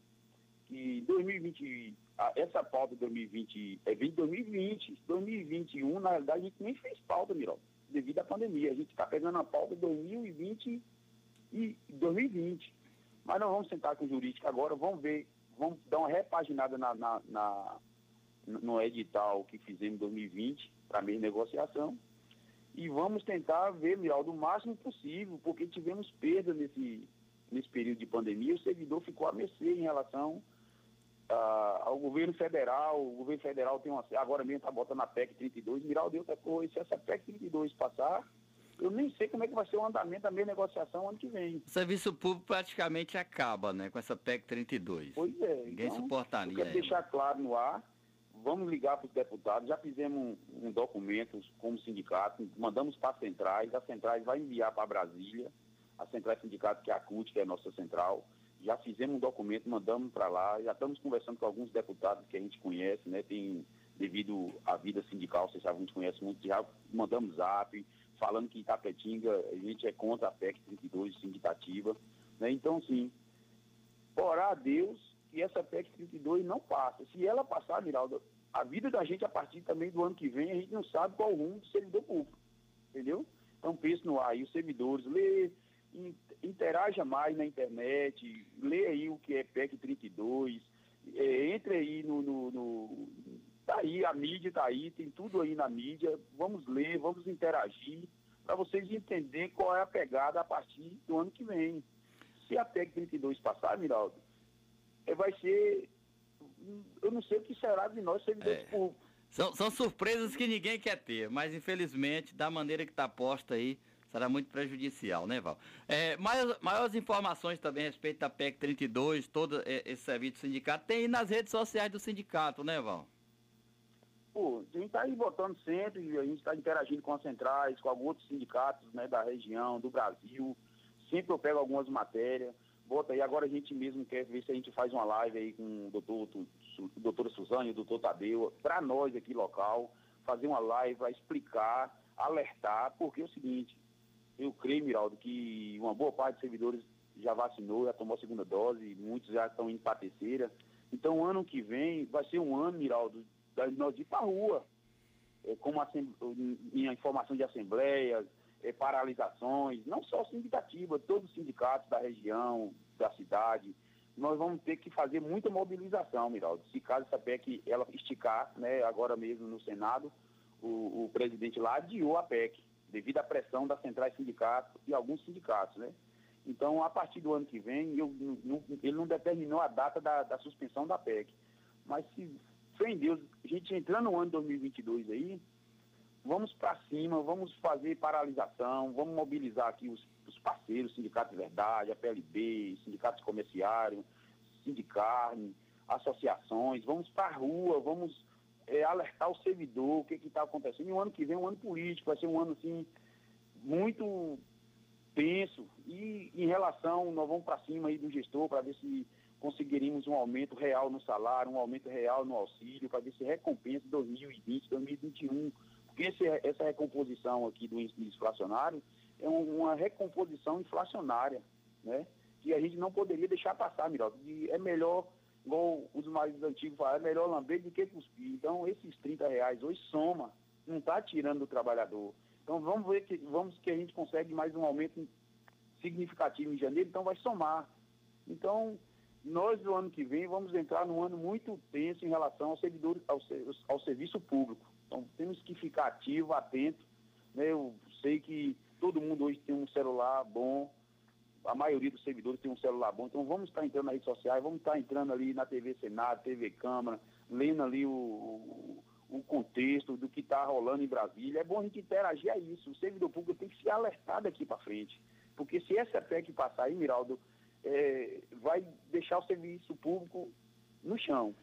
que 2020, essa pauta de 2020 é 2020, 2021, na realidade, a gente nem fez pauta, Miró, devido à pandemia. A gente está pegando a pauta de 2020 e 2020. Mas nós vamos sentar com o jurídico agora, vamos ver, vamos dar uma repaginada na, na, na no edital que fizemos em 2020 para mesma negociação. E vamos tentar ver, Miraldo, o máximo possível, porque tivemos perda nesse, nesse período de pandemia, o servidor ficou a mercê em relação ah, ao governo federal, o governo federal tem uma, agora mesmo está botando a PEC 32, Miraldo, e outra coisa, se essa PEC 32 passar, eu nem sei como é que vai ser o andamento da minha negociação ano que vem. O serviço público praticamente acaba, né, com essa PEC 32. Pois é. Ninguém então, suportaria. Eu quero deixar claro no ar, vamos ligar para os deputados, já fizemos um, um documento como sindicato, mandamos para as centrais, as centrais vai enviar para Brasília, a central sindicato que é a CUT, que é a nossa central, já fizemos um documento, mandamos para lá, já estamos conversando com alguns deputados que a gente conhece, né, tem devido à vida sindical, vocês sabem, a gente conhece muito, já mandamos zap, falando que Itapetinga, a gente é contra a PEC 32, sindicatativa, né, então, sim, orar a Deus que essa PEC 32 não passa. Se ela passar, Miraldo, a vida da gente a partir também do ano que vem, a gente não sabe qual o rumo do servidor público. Entendeu? Então pense no ar aí, os servidores, lê, interaja mais na internet, lê aí o que é PEC 32, é, entre aí no, no, no- Tá aí, a mídia tá aí, tem tudo aí na mídia. Vamos ler, vamos interagir, para vocês entenderem qual é a pegada a partir do ano que vem. Se a PEC 32 passar, Miraldo, é, vai ser. Eu não sei o que será de nós servidores públicos. São, são surpresas que ninguém quer ter, mas infelizmente, da maneira que está posta aí, será muito prejudicial, né, Val? É, maiores, maiores informações também a respeito da PEC 32, todo esse serviço do sindicato, tem nas redes sociais do sindicato, né, Val? Pô, a gente está aí votando sempre, a gente está interagindo com as centrais, com alguns outros sindicatos né, da região, do Brasil. Sempre eu pego algumas matérias, bota aí. Agora a gente mesmo quer ver se a gente faz uma live aí com o doutor, Suzane e o doutor Tadeu, para nós aqui local, fazer uma live para explicar, alertar, porque é o seguinte, eu creio, Miraldo, que uma boa parte dos servidores já vacinou, já tomou a segunda dose, muitos já estão indo para a terceira. Então, ano que vem vai ser um ano, Miraldo, da nós ir para a rua, é, como em informação de assembleias, é, paralisações, não só sindicativa, todos os sindicatos da região, da cidade, nós vamos ter que fazer muita mobilização, Miraldo. Se caso essa PEC ela esticar, né, agora mesmo no Senado, o, o presidente lá adiou a PEC, devido à pressão das centrais sindicatos e alguns sindicatos, né? Então, a partir do ano que vem, eu não- ele não determinou a data da, da suspensão da PEC. Mas se, fé em Deus, a gente entrando no ano de 2022 aí, vamos para cima, vamos fazer paralisação, vamos mobilizar aqui os, os parceiros, Sindicato de Verdade, a PLB, sindicatos comerciários, Sindicarne, associações, vamos para a rua, vamos é, alertar o servidor, o que está acontecendo. E o ano que vem um ano político, vai ser um ano assim, muito tenso. E em relação, nós vamos para cima aí do gestor para ver se conseguiríamos um aumento real no salário, um aumento real no auxílio, para ver se recompensa 2020, 2021. Porque esse, essa recomposição aqui do índice inflacionário é um- uma recomposição inflacionária, né? Que a gente não poderia deixar passar. E é melhor, igual os mais antigos falam, é melhor lamber do que cuspir. Então, esses 30 reais hoje soma, não está tirando do trabalhador. Então, vamos ver que, vamos que a gente consegue mais um aumento significativo em janeiro, então vai somar. Então, nós do ano que vem vamos entrar num ano muito tenso em relação ao, servidor, ao, ao serviço público. Então, temos que ficar ativo, atento. né? Eu sei que todo mundo hoje tem um celular bom, a maioria dos servidores tem um celular bom, então vamos estar entrando nas redes sociais, vamos estar entrando ali na TV Senado, TV Câmara, lendo ali o, o, o contexto do que está rolando em Brasília. É bom a gente interagir a isso. O servidor público tem que se alertar daqui para frente. Porque se essa PEC passar aí, Miraldo, é, vai deixar o serviço público no chão.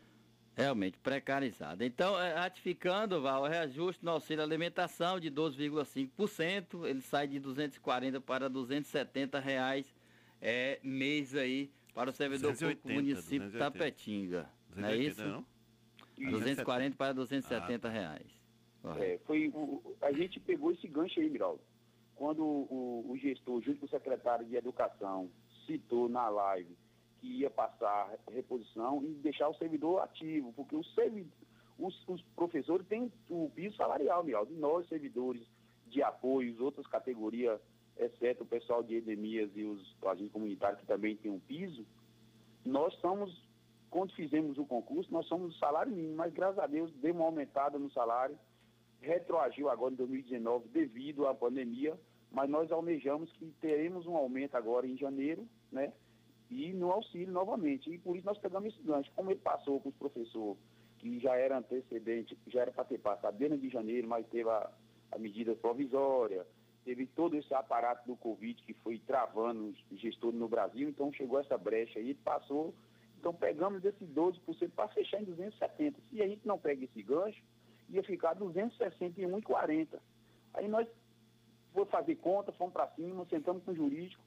Realmente precarizado. Então, é, ratificando, Val, o reajuste no auxílio alimentação de 12,5%, ele sai de 240 para 270 reais é, mês aí para o servidor público do 280, município de 280. Tapetinga. Não é 280 isso? não? 240 para 270 reais. É, foi o- a gente pegou esse gancho aí, Miraldo. Quando o, o gestor, junto com o secretário de Educação, citou na live que ia passar reposição e deixar o servidor ativo, porque o servi- os, os professores têm o piso salarial, Miraldo, e nós, servidores de apoio, as outras categorias, exceto o pessoal de endemias e os agentes comunitários que também têm um piso, nós somos, quando fizemos o concurso, nós somos o salário mínimo, mas graças a Deus deu uma aumentada no salário, retroagiu agora em 2019 devido à pandemia, mas nós almejamos que teremos um aumento agora em janeiro, né? E no auxílio novamente. E por isso nós pegamos esse gancho. Como ele passou com os professores, que já era antecedente, já era para ter passado desde de janeiro, mas teve a, a medida provisória, teve todo esse aparato do Covid que foi travando os gestores no Brasil, então chegou essa brecha aí, passou. Então pegamos esses 12% para fechar em 270. Se a gente não pega esse gancho, ia ficar 261,40. Aí nós fomos fazer conta, fomos para cima, sentamos com o jurídico.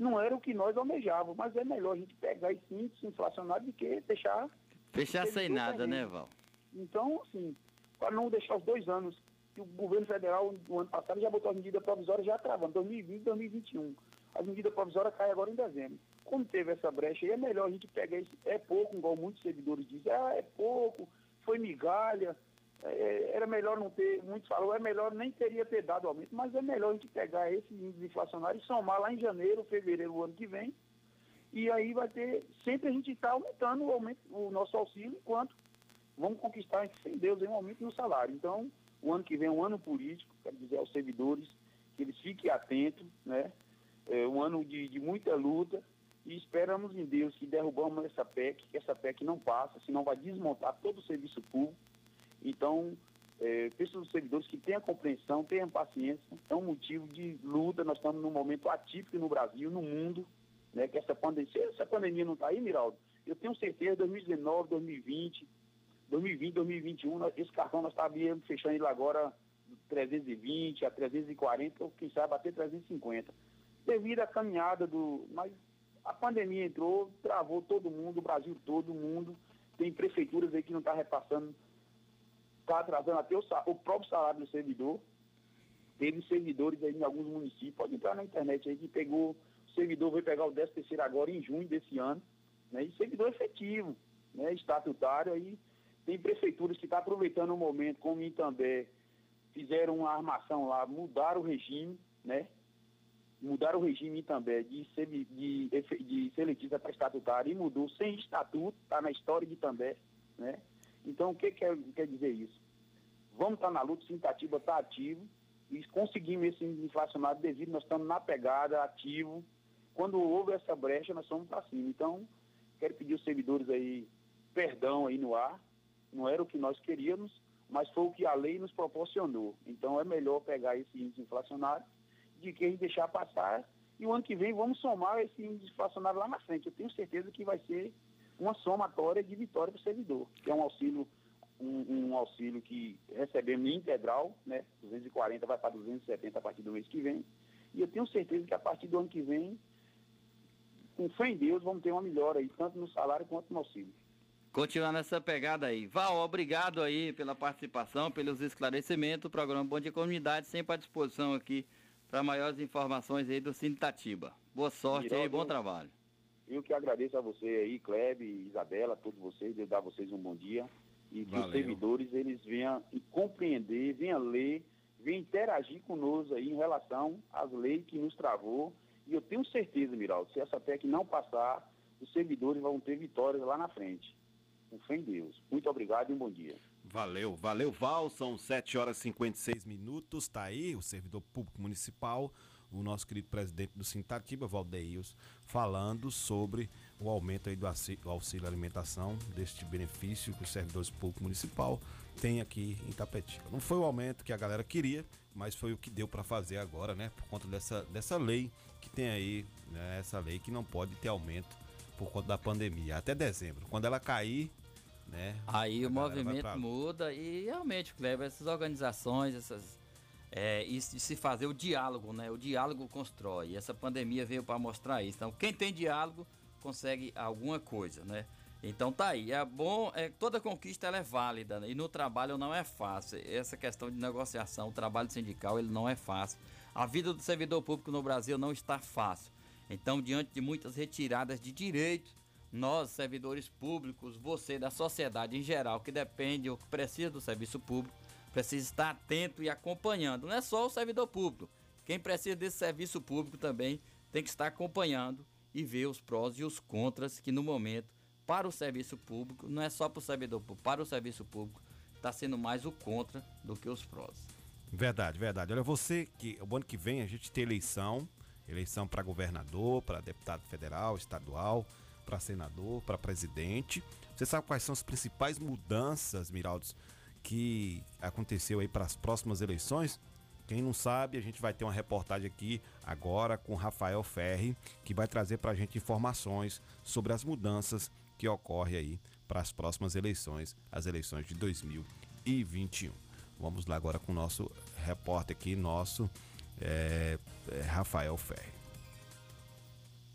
Não era o que nós almejávamos, mas é melhor a gente pegar esse índice inflacionário do que deixar. Fechar sem nada, né, Val? Então, assim, para não deixar os dois anos, que o governo federal, no ano passado, já botou as medidas provisórias já travando, 2020 e 2021. As medidas provisórias caem agora em dezembro. Como teve essa brecha aí, é melhor a gente pegar isso. É pouco, igual muitos servidores dizem, ah, é pouco, foi migalha, é, era melhor não ter, muitos falam, é melhor nem teria ter dado aumento, mas é melhor a gente pegar esse índice inflacionário e somar lá em janeiro, fevereiro do ano que vem, e aí vai ter, sempre a gente está aumentando o, aumento, o nosso auxílio, enquanto vamos conquistar, sem Deus, um aumento no salário. Então, o ano que vem é um ano político, quero dizer aos servidores que eles fiquem atentos, né? É um ano de, de muita luta e esperamos em Deus que derrubamos essa PEC, que essa PEC não passa, senão vai desmontar todo o serviço público. Então, é, peço aos servidores que tenham compreensão, tenham paciência, é um motivo de luta, nós estamos num momento atípico no Brasil, no mundo, né, que essa pandemia, essa pandemia não está aí, Miraldo, eu tenho certeza, 2019, 2020, 2020, 2021, esse cartão nós estaríamos fechando ele agora 320 a 340, ou quem sabe até 350. Devido à caminhada do. Mas a pandemia entrou, travou todo mundo, o Brasil todo mundo. Tem prefeituras aí que não está repassando, está atrasando até o, o, próprio salário do servidor. Teve servidores aí em alguns municípios, pode entrar na internet aí que pegou, o servidor vai pegar o 13 terceiro agora em junho desse ano, né? E servidor efetivo, né? Estatutário aí. Tem prefeituras que estão tá aproveitando o momento, como em Itambé, fizeram uma armação lá, mudaram o regime, né? Mudaram o regime também de, de, de seletista para estatutário e mudou sem estatuto, está na história de Itambé, né? Então, o que quer, quer dizer isso? Vamos estar na luta, o Sintatiba está ativo e conseguimos esse inflacionário devido, nós estamos na pegada, ativo. Quando houve essa brecha, nós somos para cima. Então, quero pedir aos servidores aí perdão aí no ar, não era o que nós queríamos, mas foi o que a lei nos proporcionou. Então é melhor pegar esse índice inflacionário de que deixar passar e o ano que vem vamos somar esse índice inflacionário lá na frente. Eu tenho certeza que vai ser uma somatória de vitória para o servidor, que é um auxílio um, um, auxílio que recebemos integral, né? 240 vai para 270 a partir do mês que vem. E eu tenho certeza que a partir do ano que vem, com fé em Deus, vamos ter uma melhora aí, tanto no salário quanto no auxílio. Continuar nessa pegada aí. Val, obrigado aí pela participação, pelos esclarecimentos. O programa Bom Dia Comunidade sempre à disposição aqui para maiores informações aí do Sintatiba. Boa sorte Miró, aí, bom trabalho. Eu que agradeço a você aí, Klebe, Isabela, todos vocês, desejo dar a vocês um bom dia. E que Valeu. os servidores eles venham compreender, venham ler, venham interagir conosco aí em relação às leis que nos travou. E eu tenho certeza, Miraldo, se essa PEC não passar, os servidores vão ter vitórias lá na frente com fé em Deus. Muito obrigado e um bom dia. Valeu, valeu, Val. São 7 horas e 56 minutos. Tá aí o servidor público municipal, o nosso querido presidente do Sintatiba, Valdeios, falando sobre o aumento aí do auxílio alimentação, deste benefício que o servidor público municipal tem aqui em Tapetinga. Não foi o aumento que a galera queria, mas foi o que deu para fazer agora, né? Por conta dessa, dessa lei que tem aí, né? essa lei que não pode ter aumento por conta da pandemia, até dezembro. Quando ela cair, né? Aí o movimento muda e realmente, Kleber, essas organizações, essas é, de se fazer o diálogo, né? O diálogo constrói. E essa pandemia veio para mostrar isso. Então, quem tem diálogo consegue alguma coisa, né? Então tá aí. É bom, é, toda conquista ela é válida né? e no trabalho não é fácil. Essa questão de negociação, o trabalho sindical ele não é fácil. A vida do servidor público no Brasil não está fácil. Então, diante de muitas retiradas de direitos, nós, servidores públicos, você da sociedade em geral, que depende ou que precisa do serviço público, precisa estar atento e acompanhando. Não é só o servidor público. Quem precisa desse serviço público também tem que estar acompanhando e ver os prós e os contras que no momento, para o serviço público, não é só para o servidor público, para o serviço público, está sendo mais o contra do que os prós. Verdade, verdade. Olha, você que o ano que vem a gente tem eleição Eleição para governador, para deputado federal, estadual, para senador, para presidente. Você sabe quais são as principais mudanças, Miraldos, que aconteceu aí para as próximas eleições? Quem não sabe, a gente vai ter uma reportagem aqui agora com Rafael Ferri, que vai trazer para a gente informações sobre as mudanças que ocorrem aí para as próximas eleições, as eleições de 2021. Vamos lá agora com o nosso repórter aqui, nosso é, é, Rafael Ferri.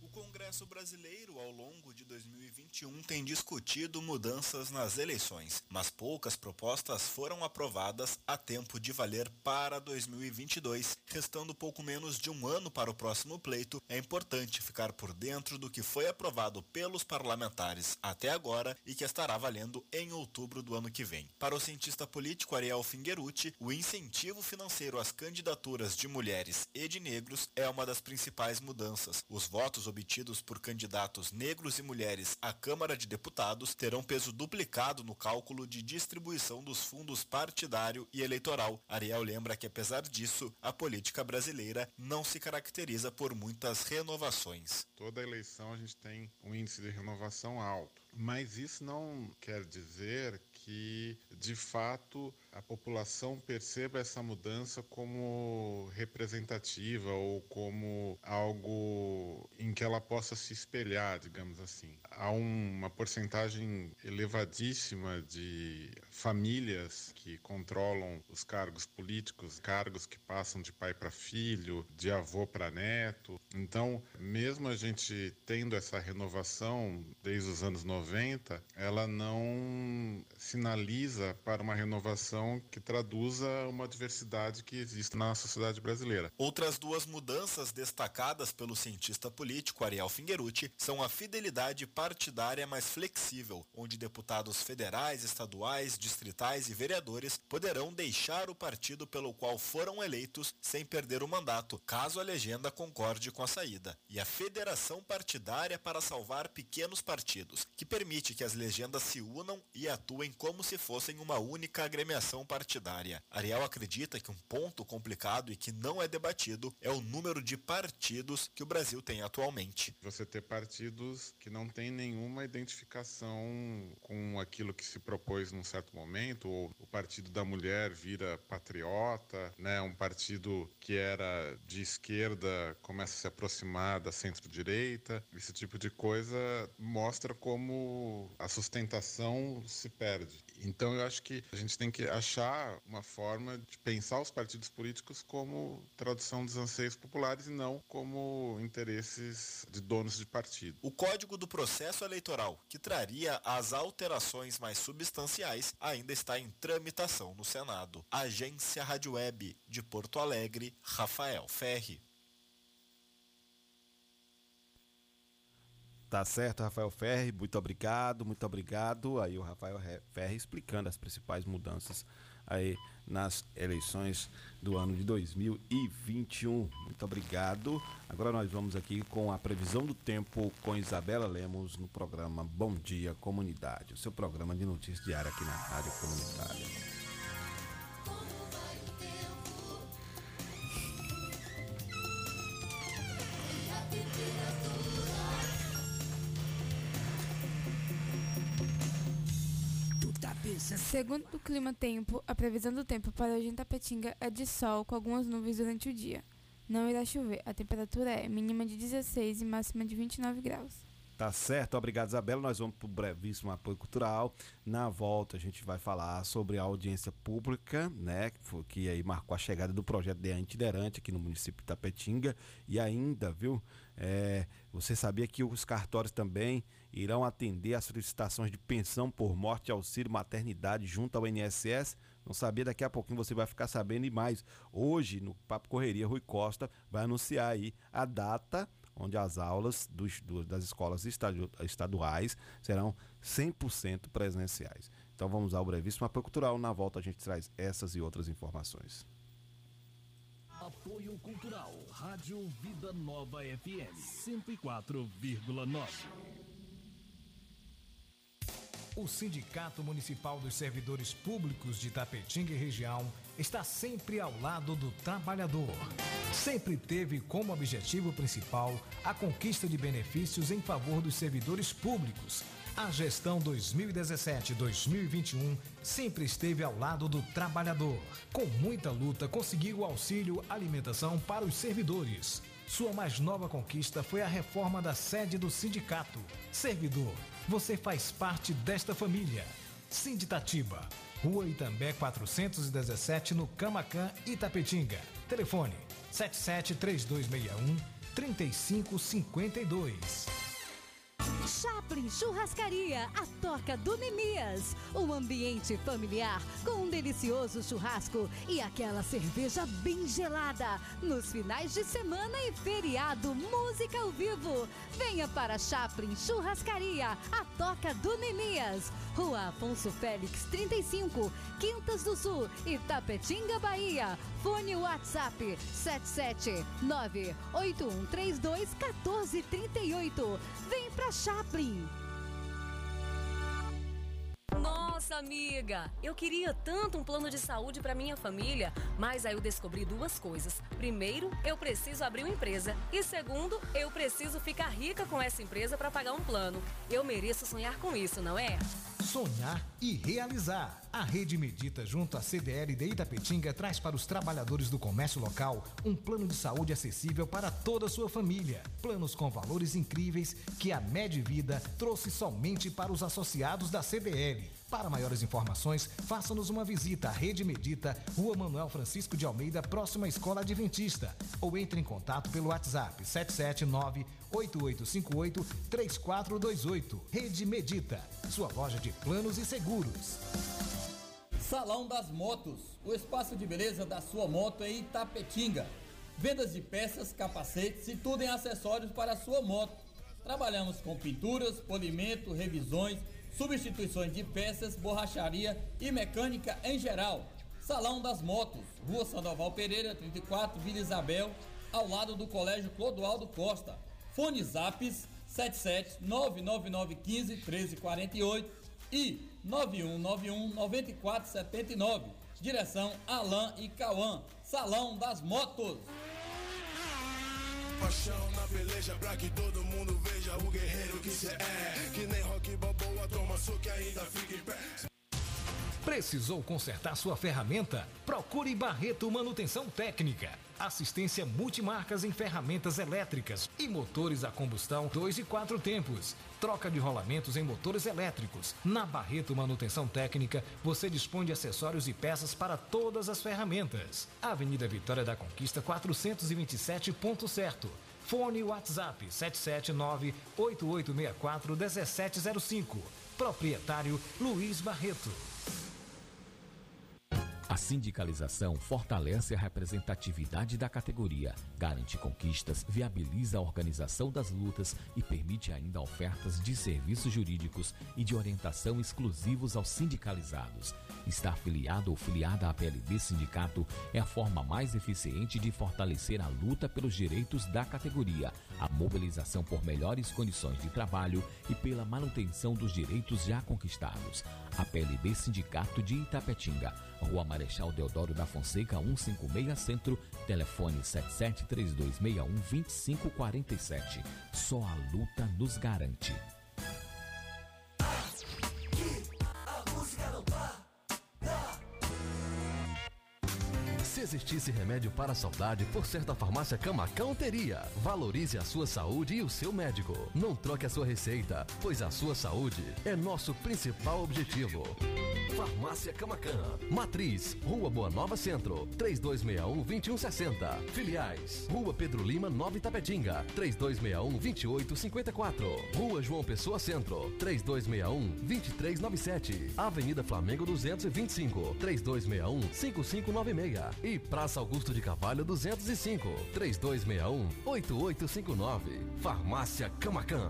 O Congresso Brasileiro, ao longo de 2021, tem discutido mudanças nas eleições, mas poucas propostas foram aprovadas a tempo de valer para 2022. Restando pouco menos de um ano para o próximo pleito, é importante ficar por dentro do que foi aprovado pelos parlamentares até agora e que estará valendo em outubro do ano que vem. Para o cientista político Ariel Fingerucci, o incentivo financeiro às candidaturas de mulheres e de negros é uma das principais mudanças. Os votos obtidos por candidatos negros e mulheres à Câmara de Deputados terão peso duplicado no cálculo de distribuição dos fundos partidário e eleitoral. Ariel lembra que, apesar disso, a política brasileira não se caracteriza por muitas renovações. Toda eleição a gente tem um índice de renovação alto, mas isso não quer dizer que, de fato, a população perceba essa mudança como representativa ou como algo em que ela possa se espelhar, digamos assim. Há uma porcentagem elevadíssima de famílias que controlam os cargos políticos, cargos que passam de pai para filho, de avô para neto. Então, mesmo a gente tendo essa renovação desde os anos 90, ela não sinaliza para uma renovação que traduza uma diversidade que existe na sociedade brasileira. Outras duas mudanças destacadas pelo cientista político Ariel Fingerucci são a fidelidade partidária mais flexível, onde deputados federais, estaduais, distritais e vereadores poderão deixar o partido pelo qual foram eleitos sem perder o mandato, caso a legenda concorde com a saída, e a federação partidária para salvar pequenos partidos, que permite que as legendas se unam e atuem como se fossem uma única agremiação partidária. Ariel acredita que um ponto complicado e que não é debatido é o número de partidos que o Brasil tem atualmente. Você ter partidos que não têm nenhuma identificação com aquilo que se propôs num certo momento, ou o Partido da Mulher vira patriota, né? um partido que era de esquerda começa a se aproximar da centro-direita. Esse tipo de coisa mostra como a sustentação se perde. Então eu acho que a gente tem que achar uma forma de pensar os partidos políticos como tradução dos anseios populares e não como interesses de donos de partido. O Código do Processo Eleitoral, que traria as alterações mais substanciais, ainda está em tramitação no Senado. Agência Rádio Web de Porto Alegre, Rafael Ferri. Tá certo, Rafael Ferri, muito obrigado, muito obrigado. Aí o Rafael Ferri explicando as principais mudanças aí nas eleições do ano de 2021. Muito obrigado. Agora nós vamos aqui com a previsão do tempo com Isabela Lemos no programa Bom Dia Comunidade, o seu programa de notícias diária aqui na Rádio Comunitária. Segundo o Clima Tempo, a previsão do tempo para hoje em Tapetinga é de sol com algumas nuvens durante o dia. Não irá chover. A temperatura é mínima de 16 e máxima de 29 graus. Tá certo, obrigado Isabela. Nós vamos para o brevíssimo apoio cultural. Na volta a gente vai falar sobre a audiência pública, né, que, aí marcou a chegada do projeto de Antiderante aqui no município de Tapetinga e ainda, viu? É, você sabia que os cartórios também irão atender às solicitações de pensão por morte, auxílio maternidade junto ao INSS? Não sabia, daqui a pouquinho você vai ficar sabendo e mais. Hoje, no Papo Correria, Rui Costa vai anunciar aí a data onde as aulas dos, das escolas estaduais serão 100% presenciais. Então vamos ao brevíssimo apoio cultural. Na volta a gente traz essas e outras informações. Apoio Cultural, Rádio Vida Nova FM 104,9. O Sindicato Municipal dos Servidores Públicos de Tapetinga e Região está sempre ao lado do trabalhador. Sempre teve como objetivo principal a conquista de benefícios em favor dos servidores públicos. A gestão 2017-2021 sempre esteve ao lado do trabalhador. Com muita luta, conseguiu o auxílio alimentação para os servidores. Sua mais nova conquista foi a reforma da sede do sindicato. Servidor, você faz parte desta família. Sinditatiba, Rua Itambé 417, no Camacan, Itapetinga. Telefone 773261 3552. Chaplin Churrascaria, a Toca do Nemias. Um ambiente familiar com um delicioso churrasco e aquela cerveja bem gelada. Nos finais de semana e feriado, música ao vivo. Venha para Chaplin Churrascaria, a Toca do Nemias. Rua Afonso Félix 35, Quintas do Sul, Itapetinga, Bahia. Fone WhatsApp 77981321438. Vem pra Chaplin. Nossa, amiga, eu queria tanto um plano de saúde para minha família, mas aí eu descobri duas coisas. Primeiro, eu preciso abrir uma empresa e segundo, eu preciso ficar rica com essa empresa para pagar um plano. Eu mereço sonhar com isso, não é? Sonhar e realizar. A Rede Medita, junto à CDL de Itapetinga, traz para os trabalhadores do comércio local um plano de saúde acessível para toda a sua família. Planos com valores incríveis que a Medvida trouxe somente para os associados da CDL. Para maiores informações, faça-nos uma visita à Rede Medita, Rua Manuel Francisco de Almeida, próxima à Escola Adventista. Ou entre em contato pelo WhatsApp 779 8858 3428. Rede Medita, sua loja de planos e seguros. Salão das Motos, o espaço de beleza da sua moto em Itapetinga. Vendas de peças, capacetes e tudo em acessórios para a sua moto. Trabalhamos com pinturas, polimento, revisões, substituições de peças, borracharia e mecânica em geral. Salão das Motos, Rua Sandoval Pereira, 34, Vila Isabel, ao lado do Colégio Clodoaldo Costa. Fone Zaps 77 99915 1348 e 9191 9479. Direção Alain e Cauã. Salão das Motos. Paixão na peleja pra que todo mundo veja o guerreiro que cê é. Que nem rock balboa, toma soco e ainda fica em pé. Precisou consertar sua ferramenta? Procure Barreto Manutenção Técnica. Assistência multimarcas em ferramentas elétricas e motores a combustão 2 e 4 tempos. Troca de rolamentos em motores elétricos. Na Barreto Manutenção Técnica, você dispõe de acessórios e peças para todas as ferramentas. Avenida Vitória da Conquista 427, ponto certo. Fone WhatsApp 779-8864-1705. Proprietário Luiz Barreto. A sindicalização fortalece a representatividade da categoria, garante conquistas, viabiliza a organização das lutas e permite ainda ofertas de serviços jurídicos e de orientação exclusivos aos sindicalizados. Estar afiliado ou filiada à PLB Sindicato é a forma mais eficiente de fortalecer a luta pelos direitos da categoria, a mobilização por melhores condições de trabalho e pela manutenção dos direitos já conquistados. A PLB Sindicato de Itapetinga, Rua Marechal Deodoro da Fonseca, 156 Centro, telefone 7732612547. Só a luta nos garante. Existisse remédio para a saudade, por certa farmácia Camacão teria. Valorize a sua saúde e o seu médico. Não troque a sua receita, pois a sua saúde é nosso principal objetivo. Farmácia Camacan. Matriz, Rua Boa Nova Centro, 3261-2160. Filiais, Rua Pedro Lima, Nova Itapetinga, 3261-2854. Rua João Pessoa Centro, 3261-2397. Avenida Flamengo 225, 3261-5596. E Praça Augusto de Carvalho 205, 3261-8859. Farmácia Camacan.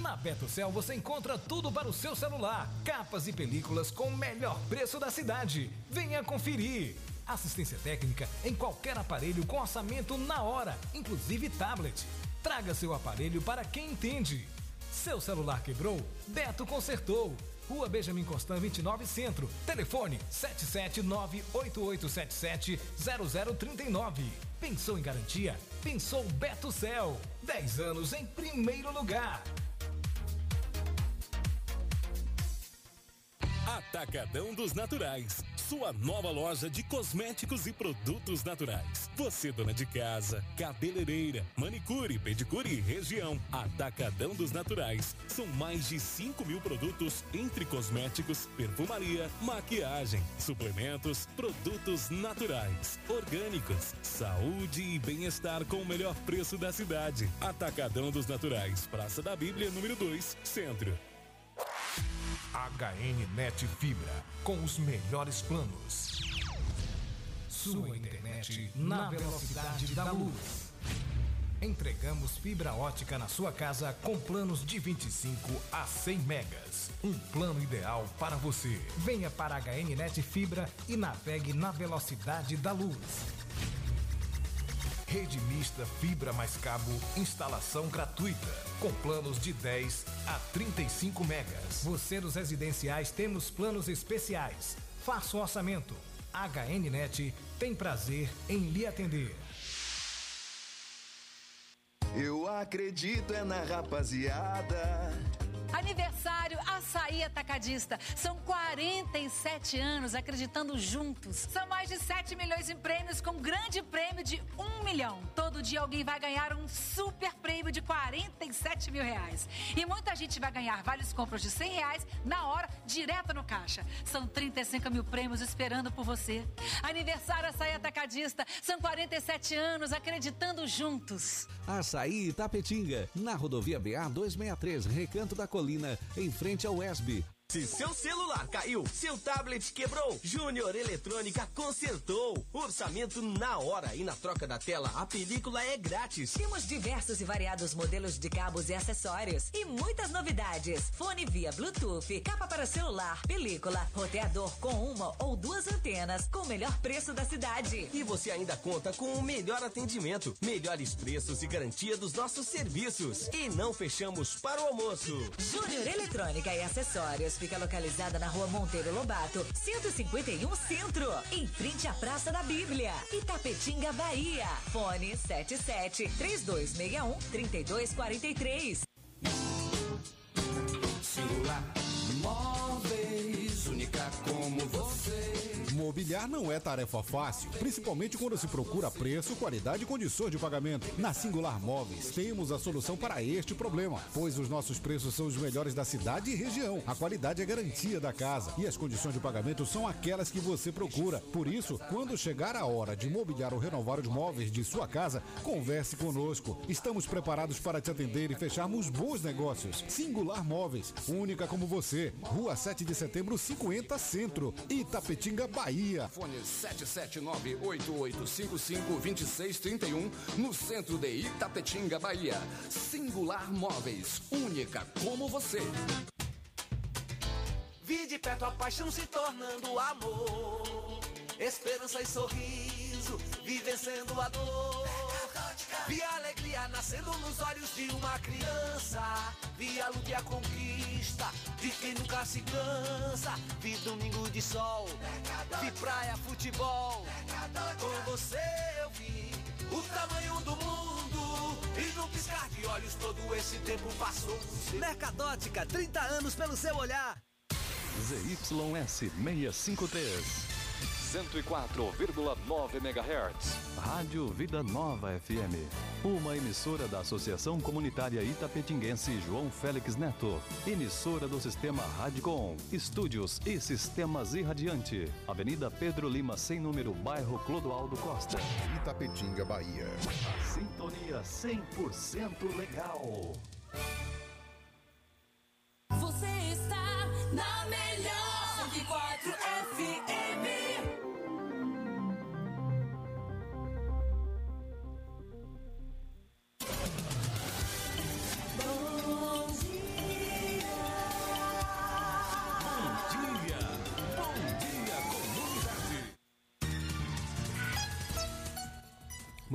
Na Betocel você encontra tudo para o seu celular, capas e películas com o melhor preço da cidade. Venha conferir. Assistência técnica em qualquer aparelho com orçamento na hora, inclusive tablet. Traga seu aparelho para quem entende. Seu celular quebrou? Beto consertou. Rua Benjamin Constant 29 Centro. Telefone 77988770039. Pensou em garantia? Pensou Beto Céu. 10 anos em primeiro lugar. Atacadão dos Naturais. Sua nova loja de cosméticos e produtos naturais. Você, dona de casa, cabeleireira, manicure, pedicure e região. Atacadão dos Naturais. São mais de 5 mil produtos entre cosméticos, perfumaria, maquiagem, suplementos, produtos naturais, orgânicos, saúde e bem-estar com o melhor preço da cidade. Atacadão dos Naturais. Praça da Bíblia, número 2, Centro. HN Net Fibra, com os melhores planos. Sua internet na velocidade da luz. Entregamos fibra ótica na sua casa com planos de 25 a 100 megas. Um plano ideal para você. Venha para a HN Net Fibra e navegue na velocidade da luz. Rede mista fibra mais cabo, instalação gratuita, com planos de 10 a 35 megas. Você dos residenciais temos planos especiais. Faça o orçamento. HNnet tem prazer em lhe atender. Eu acredito é na rapaziada. Aniversário Açaí Atacadista. São 47 anos acreditando juntos. São mais de 7 milhões em prêmios com grande prêmio de 1 milhão. Todo dia alguém vai ganhar um super prêmio de 47 mil reais. E muita gente vai ganhar vários compras de 100 reais na hora, direto no caixa. São 35 mil prêmios esperando por você. Aniversário Açaí Atacadista. São 47 anos acreditando juntos. Açaí Itapetinga, na rodovia BA 263, Recanto da Colina, em frente ao ESB. Se seu celular caiu, seu tablet quebrou, Júnior Eletrônica consertou. Orçamento na hora e na troca da tela, a película é grátis. Temos diversos e variados modelos de cabos e acessórios e muitas novidades. Fone via Bluetooth, capa para celular, película, roteador com uma ou duas antenas com o melhor preço da cidade. E você ainda conta com o melhor atendimento, melhores preços e garantia dos nossos serviços. E não fechamos para o almoço. Júnior Eletrônica e Acessórios fica localizada na rua Monteiro Lobato, 151 Centro, em frente à Praça da Bíblia, Itapetinga, Bahia. Fone 77 3261 3243. Singular Mobiliar não é tarefa fácil, principalmente quando se procura preço, qualidade e condições de pagamento. Na Singular Móveis, temos a solução para este problema, pois os nossos preços são os melhores da cidade e região. A qualidade é garantia da casa e as condições de pagamento são aquelas que você procura. Por isso, quando chegar a hora de mobiliar ou renovar os móveis de sua casa, converse conosco. Estamos preparados para te atender e fecharmos bons negócios. Singular Móveis, única como você. Rua 7 de setembro, 50 Centro, Itapetinga, Bahia. Fone 779-8855-2631, no centro de Itapetinga, Bahia. Singular Móveis, única como você. Vi de perto a paixão se tornando amor. Esperança e sorriso, vi vencendo a dor. Vi a alegria nascendo nos olhos de uma criança. Vi a luta e a conquista de quem nunca se cansa. Vi domingo de sol, vi praia, futebol. Com você eu vi o tamanho do mundo. E num piscar de olhos todo esse tempo passou. Mercadótica, 30 anos pelo seu olhar. ZYS 653. 104,9 MHz. Rádio Vida Nova FM. Uma emissora da Associação Comunitária Itapetinguense João Félix Neto. Emissora do Sistema Radicom. Estúdios e Sistemas Irradiante. Avenida Pedro Lima, sem número, bairro Clodoaldo Costa. Itapetinga, Bahia. Sintonia 100% legal. Você está na melhor 104 FM.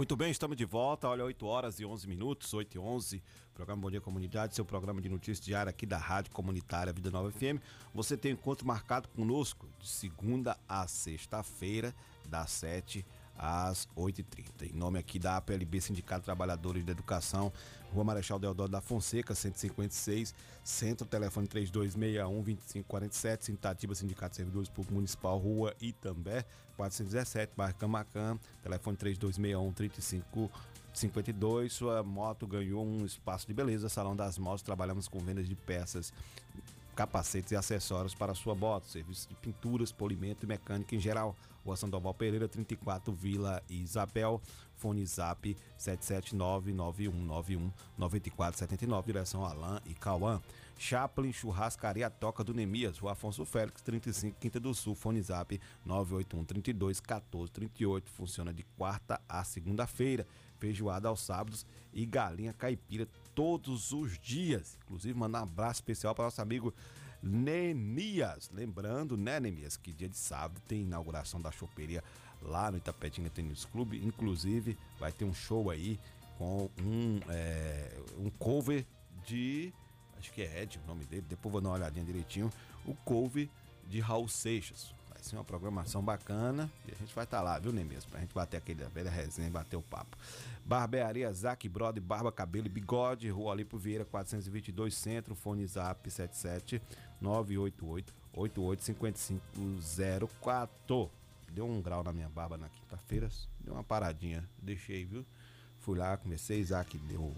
Muito bem, estamos de volta. Olha, 8 horas e 11 minutos, 8 e 11. Programa Bom Dia Comunidade, seu programa de notícias diária aqui da Rádio Comunitária Vida Nova FM. Você tem encontro marcado conosco de segunda a sexta-feira, das 7 às 8h30. Em nome aqui da APLB, Sindicato Trabalhadores da Educação, Rua Marechal Deodoro da Fonseca, 156, Centro, telefone 3261-2547, Sintativa Sindicato de Servidores Públicos Municipal, Rua Itambé, 417, bairro Camacan, telefone 3261-3552. Sua moto ganhou um espaço de beleza, Salão das Motos, trabalhamos com vendas de peças capacetes e acessórios para sua moto, serviços de pinturas, polimento e mecânica em geral. Rua Sandoval Pereira, 34, Vila Isabel, fone zap 77991919479, direção Alain e Cauã. Chaplin Churrascaria Toca do Nemias, Rua Afonso Félix, 35, Quinta do Sul, fone zap 981 32 14 38, funciona de quarta a segunda-feira. Feijoada aos sábados e galinha caipira todos os dias. Inclusive, mandar um abraço especial para nosso amigo Nemias. Lembrando, né, Nemias, que dia de sábado tem inauguração da choperia lá no Itapetinga Tênis Clube. Inclusive, vai ter um show aí com um, é, um cover de. Acho que é Ed o nome dele, depois vou dar uma olhadinha direitinho. O cover de Raul Seixas. Ser uma programação bacana e a gente vai estar tá lá, viu, Nemias? Pra gente bater aquele velha resenha bater o papo. Barbearia Zac Brode, Barba, Cabelo e Bigode, Rua Alipo Vieira, 422 Centro, fone Zap 77 988 885504. Deu um grau na minha barba na quinta-feira, deu uma paradinha, deixei, viu? Fui lá, comecei, Isaac deu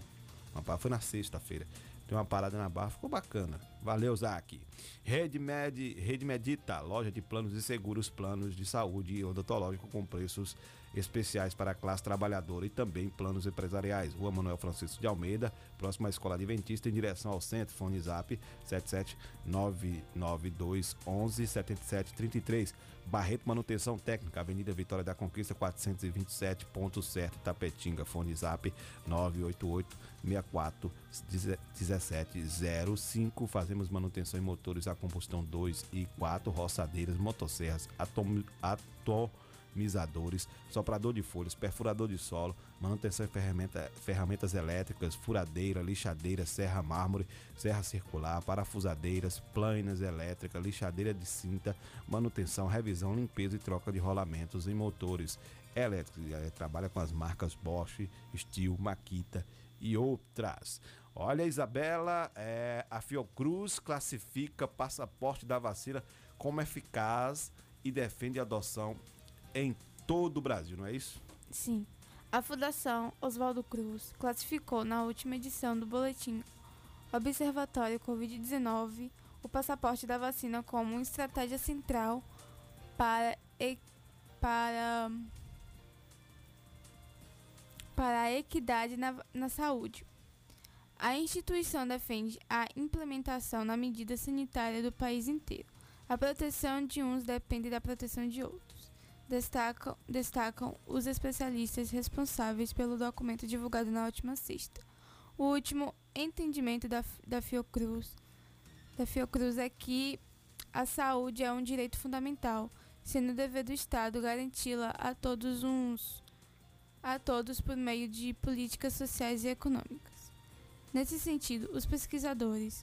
uma parada, foi na sexta-feira. Deu uma parada na barra, ficou bacana. Valeu, Zac. Rede, Med, Medita, loja de planos e seguros, planos de saúde e odontológico com preços especiais para a classe trabalhadora e também planos empresariais. Rua Manuel Francisco de Almeida, próxima à Escola Adventista, em direção ao centro. Fone Zap 77992117733. Barreto Manutenção Técnica, Avenida Vitória da Conquista 427, ponto certo, Tapetinga. Fone Zap 988 64 1705. Fazemos manutenção em motores a combustão 2 e 4, roçadeiras, motosserras, atom, atomizadores, soprador de folhas, perfurador de solo, manutenção de ferramenta, ferramentas elétricas, furadeira, lixadeira, serra mármore, serra circular, parafusadeiras, planas elétricas, lixadeira de cinta, manutenção, revisão, limpeza e troca de rolamentos em motores elétricos. Trabalha com as marcas Bosch, Steel, Makita e outras. Olha, Isabela, é, a Fiocruz classifica passaporte da vacina como eficaz e defende a adoção em todo o Brasil, não é isso? Sim. A Fundação Oswaldo Cruz classificou na última edição do boletim Observatório Covid-19 o passaporte da vacina como uma estratégia central para, para, para a equidade na, na saúde. A instituição defende a implementação na medida sanitária do país inteiro. A proteção de uns depende da proteção de outros. Destacam, destacam os especialistas responsáveis pelo documento divulgado na última sexta. O último entendimento da, da Fiocruz, da Fiocruz é que a saúde é um direito fundamental, sendo dever do Estado garanti-la a todos uns a todos por meio de políticas sociais e econômicas. Nesse sentido, os pesquisadores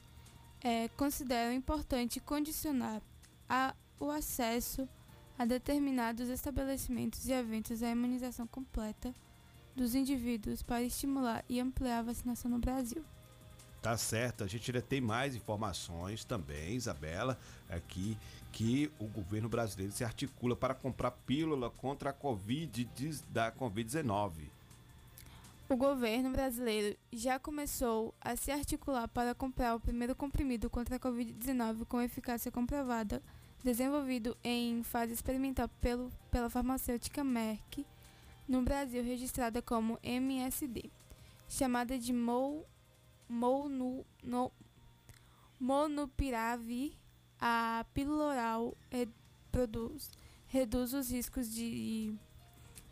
é, consideram importante condicionar a, o acesso a determinados estabelecimentos e eventos à imunização completa dos indivíduos para estimular e ampliar a vacinação no Brasil. Tá certo, a gente ainda tem mais informações também, Isabela, aqui que o governo brasileiro se articula para comprar pílula contra a Covid da Covid-19. O governo brasileiro já começou a se articular para comprar o primeiro comprimido contra a Covid-19 com eficácia comprovada, desenvolvido em fase experimental pelo, pela farmacêutica Merck, no Brasil registrada como MSD, chamada de Mol Monu, no, Monupiravir, a pílula oral reduz os riscos de,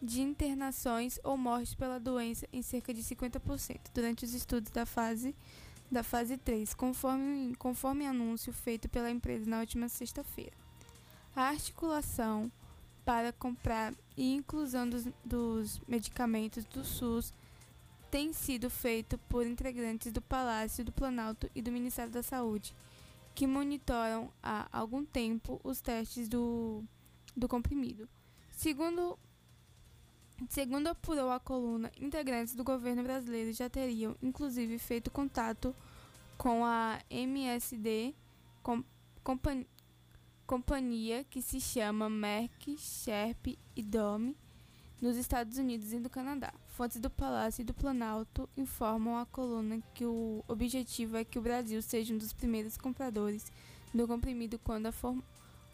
de internações ou mortes pela doença em cerca de 50% durante os estudos da fase da fase 3, conforme, conforme anúncio feito pela empresa na última sexta-feira. A articulação para comprar e inclusão dos, dos medicamentos do SUS tem sido feito por integrantes do Palácio do Planalto e do Ministério da Saúde, que monitoram há algum tempo os testes do, do comprimido. Segundo, segundo apurou a coluna, integrantes do governo brasileiro já teriam, inclusive, feito contato com a MSD, com, compan, companhia que se chama Merck, Sherp e Dome, nos Estados Unidos e no Canadá. Fontes do Palácio e do Planalto informam à coluna que o objetivo é que o Brasil seja um dos primeiros compradores do comprimido quando, form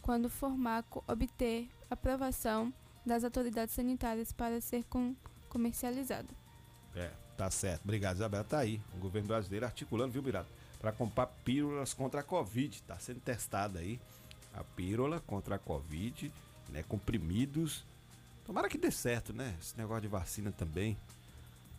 quando o formaco obter aprovação das autoridades sanitárias para ser com comercializado. É, tá certo. Obrigado, Isabela. Tá aí. O governo brasileiro articulando, viu, Mirado? Para comprar pílulas contra a Covid. Tá sendo testada aí a pílula contra a Covid, né? Comprimidos Tomara que dê certo, né? Esse negócio de vacina também.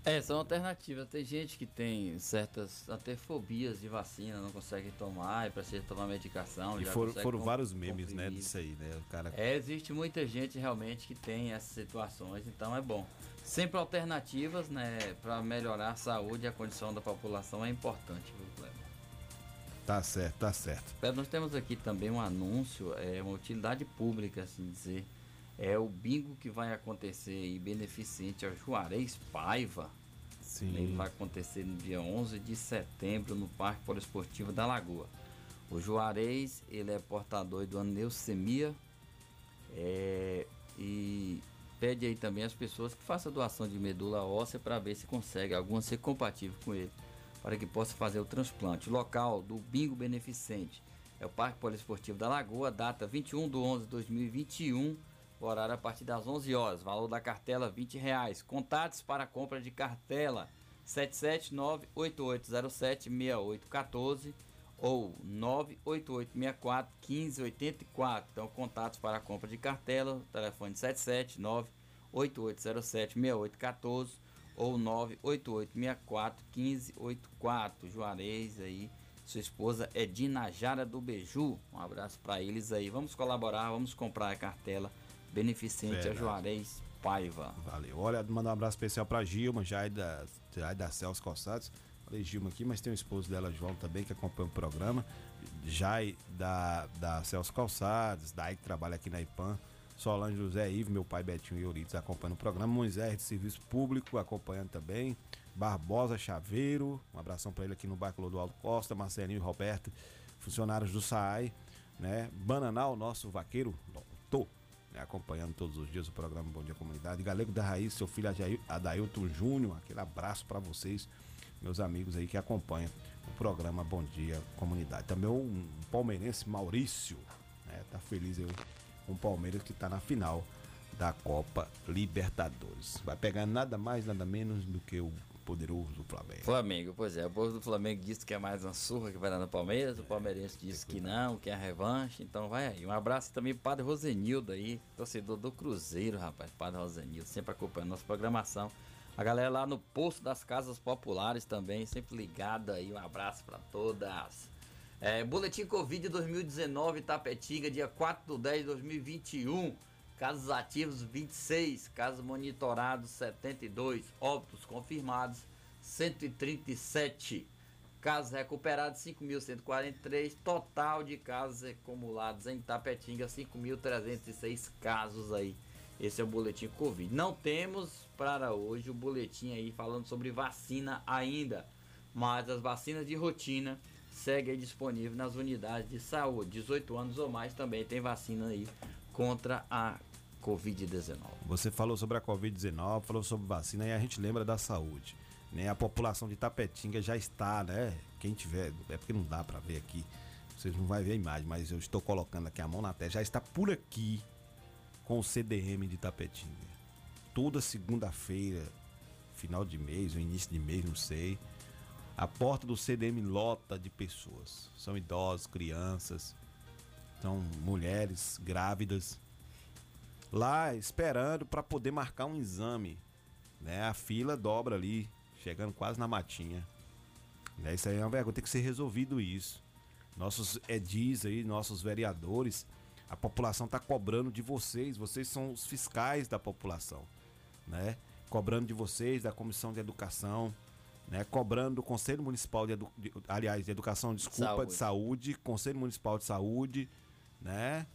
É, são alternativas. Tem gente que tem certas até fobias de vacina, não consegue tomar e precisa tomar medicação. E foram, foram vários memes, né, disso aí, né? O cara... É, existe muita gente realmente que tem essas situações, então é bom. Sempre alternativas, né, para melhorar a saúde e a condição da população é importante, viu, Cleber? Tá certo, tá certo. Nós temos aqui também um anúncio, é uma utilidade pública, assim dizer é o bingo que vai acontecer e beneficente ao Juarez Paiva. Sim. Ele vai acontecer no dia 11 de setembro no Parque Poliesportivo da Lagoa. O Juarez, ele é portador do aneucemia é, e pede aí também às pessoas que façam doação de medula óssea para ver se consegue alguma ser compatível com ele, para que possa fazer o transplante. O local do bingo beneficente é o Parque Poliesportivo da Lagoa, data 21 de 11 de 2021 horário a partir das 11 horas. Valor da cartela 20 reais. Contatos para compra de cartela 779-8807-6814 ou 98864-1584. Então, contatos para compra de cartela, telefone 779-8807-6814 ou 98864-1584. Juarez aí, sua esposa é Dinajara do Beju. Um abraço para eles aí. Vamos colaborar, vamos comprar a cartela beneficente Verdade. a Juarez Paiva. Valeu. Olha, mandar um abraço especial pra Gilma, já é é da Celso Calçados. Falei Gilma aqui, mas tem o esposo dela, João, também, que acompanha o programa. Jai da, da Celso Calçados, daí que trabalha aqui na IPAM. Solange José Ivo, meu pai Betinho e Euritos acompanhando o programa. Moisés de Serviço Público acompanhando também. Barbosa Chaveiro, um abração para ele aqui no Bairro do Alto Costa. Marcelinho e Roberto, funcionários do SAAI. Né? Bananal, nosso vaqueiro, acompanhando todos os dias o programa Bom Dia Comunidade. Galego da Raiz, seu filho Adailton Júnior, aquele abraço para vocês, meus amigos aí que acompanham o programa Bom Dia Comunidade. Também um palmeirense, Maurício, né, tá feliz aí com o Palmeiras que tá na final da Copa Libertadores. Vai pegar nada mais, nada menos do que o poderoso Flamengo. Flamengo, pois é. O povo do Flamengo disse que é mais uma surra que vai dar no Palmeiras. O palmeirense disse que não, que é a revanche. Então vai aí. Um abraço também pro Padre Rosenildo aí, torcedor do Cruzeiro, rapaz. Padre Rosenildo, sempre acompanhando nossa programação. A galera lá no Poço das Casas Populares também, sempre ligada aí. Um abraço para todas. É, Boletim Covid 2019 Tapetinga, dia 4 de 10 de 2021. Casos ativos 26, casos monitorados 72, óbitos confirmados 137, casos recuperados 5.143, total de casos acumulados em Tapetinga 5.306 casos aí. Esse é o boletim Covid. Não temos para hoje o boletim aí falando sobre vacina ainda, mas as vacinas de rotina seguem disponíveis nas unidades de saúde. 18 anos ou mais também tem vacina aí contra a Covid-19. Você falou sobre a Covid-19, falou sobre vacina e a gente lembra da saúde. Né? A população de Tapetinga já está, né? Quem tiver, é porque não dá para ver aqui, vocês não vão ver a imagem, mas eu estou colocando aqui a mão na tela, já está por aqui com o CDM de Tapetinga. Toda segunda-feira, final de mês ou início de mês, não sei. A porta do CDM lota de pessoas. São idosos, crianças, são mulheres grávidas lá esperando para poder marcar um exame. Né? A fila dobra ali, chegando quase na matinha. Né? Isso aí é uma vergonha, tem que ser resolvido isso. Nossos edis aí, nossos vereadores, A população está cobrando de vocês, vocês são os fiscais da população, né? Cobrando de vocês, da Comissão de Educação, né? Cobrando do Conselho Municipal de, Edu... de aliás, de Educação, desculpa, Saúde. de Saúde, Conselho Municipal de Saúde, né?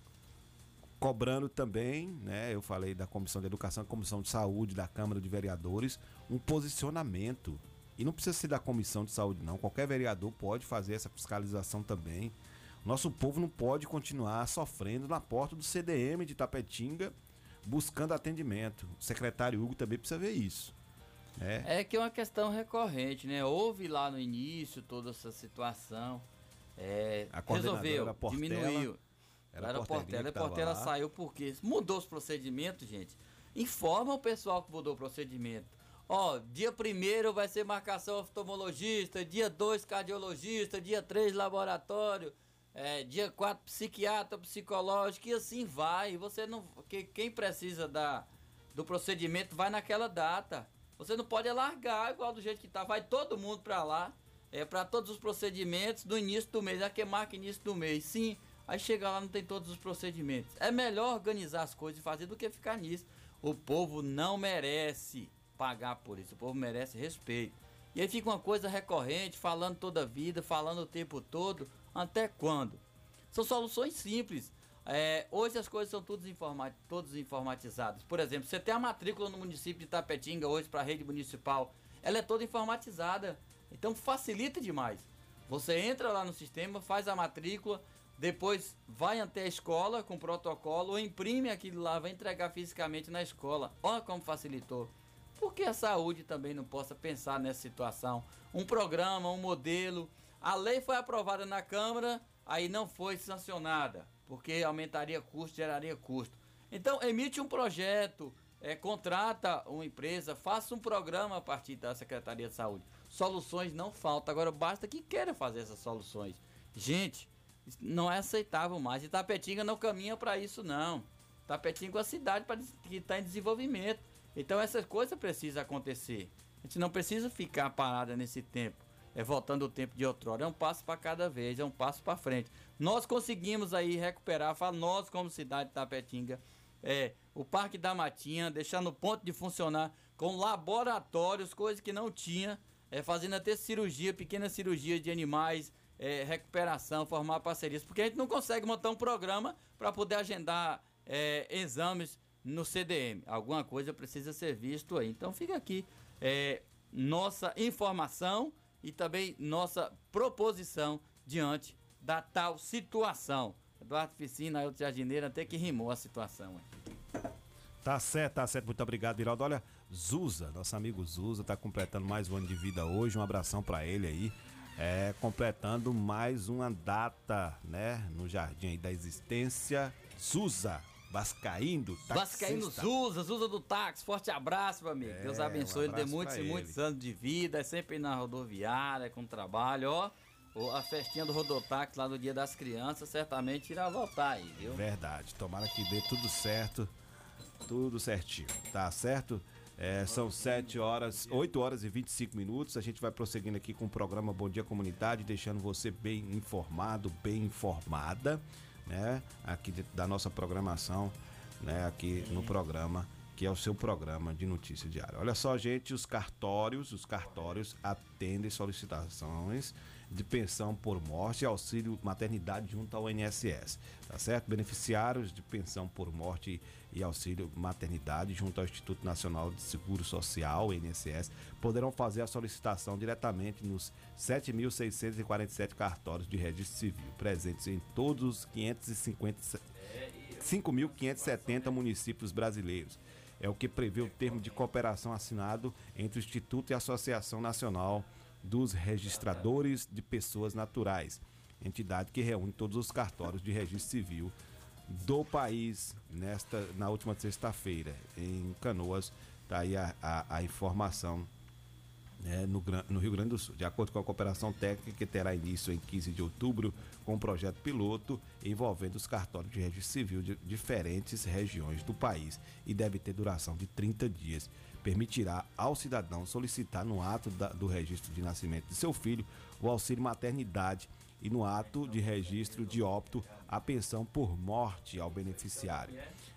Cobrando também, né? Eu falei da Comissão de Educação, Comissão de Saúde, da Câmara de Vereadores, um posicionamento. E não precisa ser da Comissão de Saúde, não. Qualquer vereador pode fazer essa fiscalização também. Nosso povo não pode continuar sofrendo na porta do CDM de Tapetinga buscando atendimento. O secretário Hugo também precisa ver isso. né? É que é uma questão recorrente, né? Houve lá no início toda essa situação. É, resolveu, Portela, diminuiu. Era Era, a Portela. que A Portela saiu porque mudou os procedimentos, gente. Informa o pessoal que mudou o procedimento. Ó, dia 1 vai ser marcação oftalmologista, dia 2 cardiologista, dia 3 laboratório, é, dia 4 psiquiatra, psicológico e assim vai. Você não, que, quem precisa da, do procedimento vai naquela data. Você não pode alargar igual do jeito que tá. Vai todo mundo para lá, é para todos os procedimentos do início do mês. Aqui é marca início do mês, sim. Aí chega lá não tem todos os procedimentos. É melhor organizar as coisas e fazer do que ficar nisso. O povo não merece pagar por isso. O povo merece respeito. E aí fica uma coisa recorrente, falando toda a vida, falando o tempo todo. Até quando? São soluções simples. É, hoje as coisas são todas, informa informatizadas. Por exemplo, você tem a matrícula no município de Tapetinga hoje para a rede municipal. Ela é toda informatizada. Então facilita demais. Você entra lá no sistema, faz a matrícula, depois vai até a escola com protocolo, ou imprime aquilo lá, vai entregar fisicamente na escola. Olha como facilitou. Por que a saúde também não possa pensar nessa situação? Um programa, um modelo. A lei foi aprovada na Câmara, aí não foi sancionada, porque aumentaria custo, geraria custo. Então, emite um projeto, é, contrata uma empresa, faça um programa a partir da Secretaria de Saúde. Soluções não faltam, agora basta que queira fazer essas soluções. Gente, não é aceitável mais. Itapetinga não caminha para isso, não. Tapetinga é uma cidade pra, que está em desenvolvimento. Então essas coisas precisam acontecer. A gente não precisa ficar parada nesse tempo. É voltando o tempo de outrora. É um passo para cada vez, é um passo para frente. Nós conseguimos aí recuperar, fala nós como cidade de Tapetinga, é, o Parque da Matinha, deixar no ponto de funcionar com laboratórios, coisas que não tinha, é, fazendo até cirurgia, pequenas cirurgias de animais, é, recuperação, formar parcerias, porque a gente não consegue montar um programa para poder agendar é, exames no CDM. Alguma coisa precisa ser visto aí. Então fica aqui é, nossa informação e também nossa proposição diante da tal situação. Eduardo Ficina, Ailton Jardineiro, até que rimou a situação. Tá certo, tá certo. Muito obrigado, Iraldo. Olha, Zuza, nosso amigo Zuza, tá completando mais um ano de vida hoje. Um abração para ele aí. É, completando mais uma data, né? No Jardim aí da Existência. Zuza, Vascaíndo, Vascaíno taxista. Zuza, Zuza do táxi, forte abraço, meu amigo. É, Deus um abençoe, ele dê muitos e muitos anos de vida, é sempre na rodoviária, com trabalho, ó. A festinha do Rodotáxi lá no Dia das Crianças certamente irá voltar aí, viu? Verdade. Tomara que dê tudo certo. Tudo certinho. Tá certo? É, são 7 horas, 8 horas e 25 minutos. A gente vai prosseguindo aqui com o programa Bom Dia Comunidade, deixando você bem informado, bem informada, né? Aqui da nossa programação, né? Aqui no programa, que é o seu programa de notícia diária. Olha só, gente, os cartórios, os cartórios atendem solicitações de pensão por morte e auxílio maternidade junto ao INSS, tá certo? Beneficiários de pensão por morte e auxílio maternidade junto ao Instituto Nacional de Seguro Social, INSS, poderão fazer a solicitação diretamente nos 7.647 cartórios de registro civil, presentes em todos os 550 5.570 municípios brasileiros. É o que prevê o termo de cooperação assinado entre o Instituto e a Associação Nacional dos Registradores de Pessoas Naturais, entidade que reúne todos os cartórios de registro civil do país nesta na última sexta-feira em Canoas. Tá aí a, a, a informação né, no, no Rio Grande do Sul. De acordo com a cooperação técnica, que terá início em 15 de outubro, com um projeto piloto envolvendo os cartórios de registro civil de diferentes regiões do país e deve ter duração de 30 dias. Permitirá ao cidadão solicitar no ato da- do registro de nascimento de seu filho o auxílio maternidade e no ato de registro de óbito a pensão por morte ao beneficiário.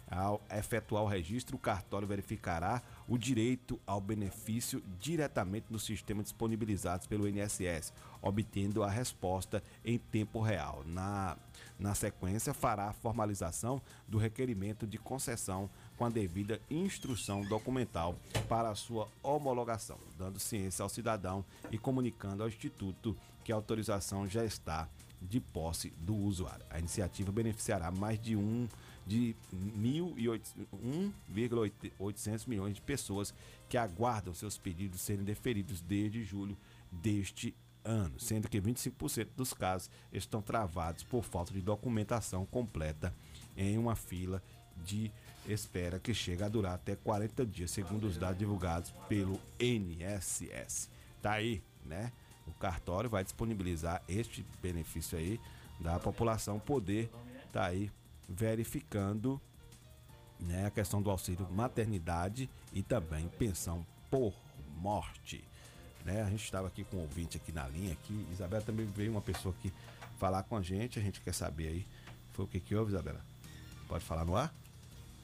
Ao efetuar o registro, o cartório verificará o direito ao benefício diretamente no sistema disponibilizados pelo INSS, obtendo a resposta em tempo real. Na, na sequência, fará a formalização do requerimento de concessão com a devida instrução documental para a sua homologação, dando ciência ao cidadão e comunicando ao Instituto que a autorização já está de posse do usuário. A iniciativa beneficiará mais de um de 1,800 milhões de pessoas que aguardam seus pedidos serem deferidos desde julho deste ano, sendo que 25% dos casos estão travados por falta de documentação completa em uma fila de espera que chega a durar até 40 dias, segundo os dados divulgados pelo NSS. Tá aí, né? O cartório vai disponibilizar este benefício aí da população poder tá aí verificando né, a questão do auxílio maternidade e também pensão por morte. Né? A gente estava aqui com um ouvinte aqui na linha aqui. Isabela também veio uma pessoa aqui falar com a gente. A gente quer saber aí. Foi o que que houve, Isabela? Pode falar no ar?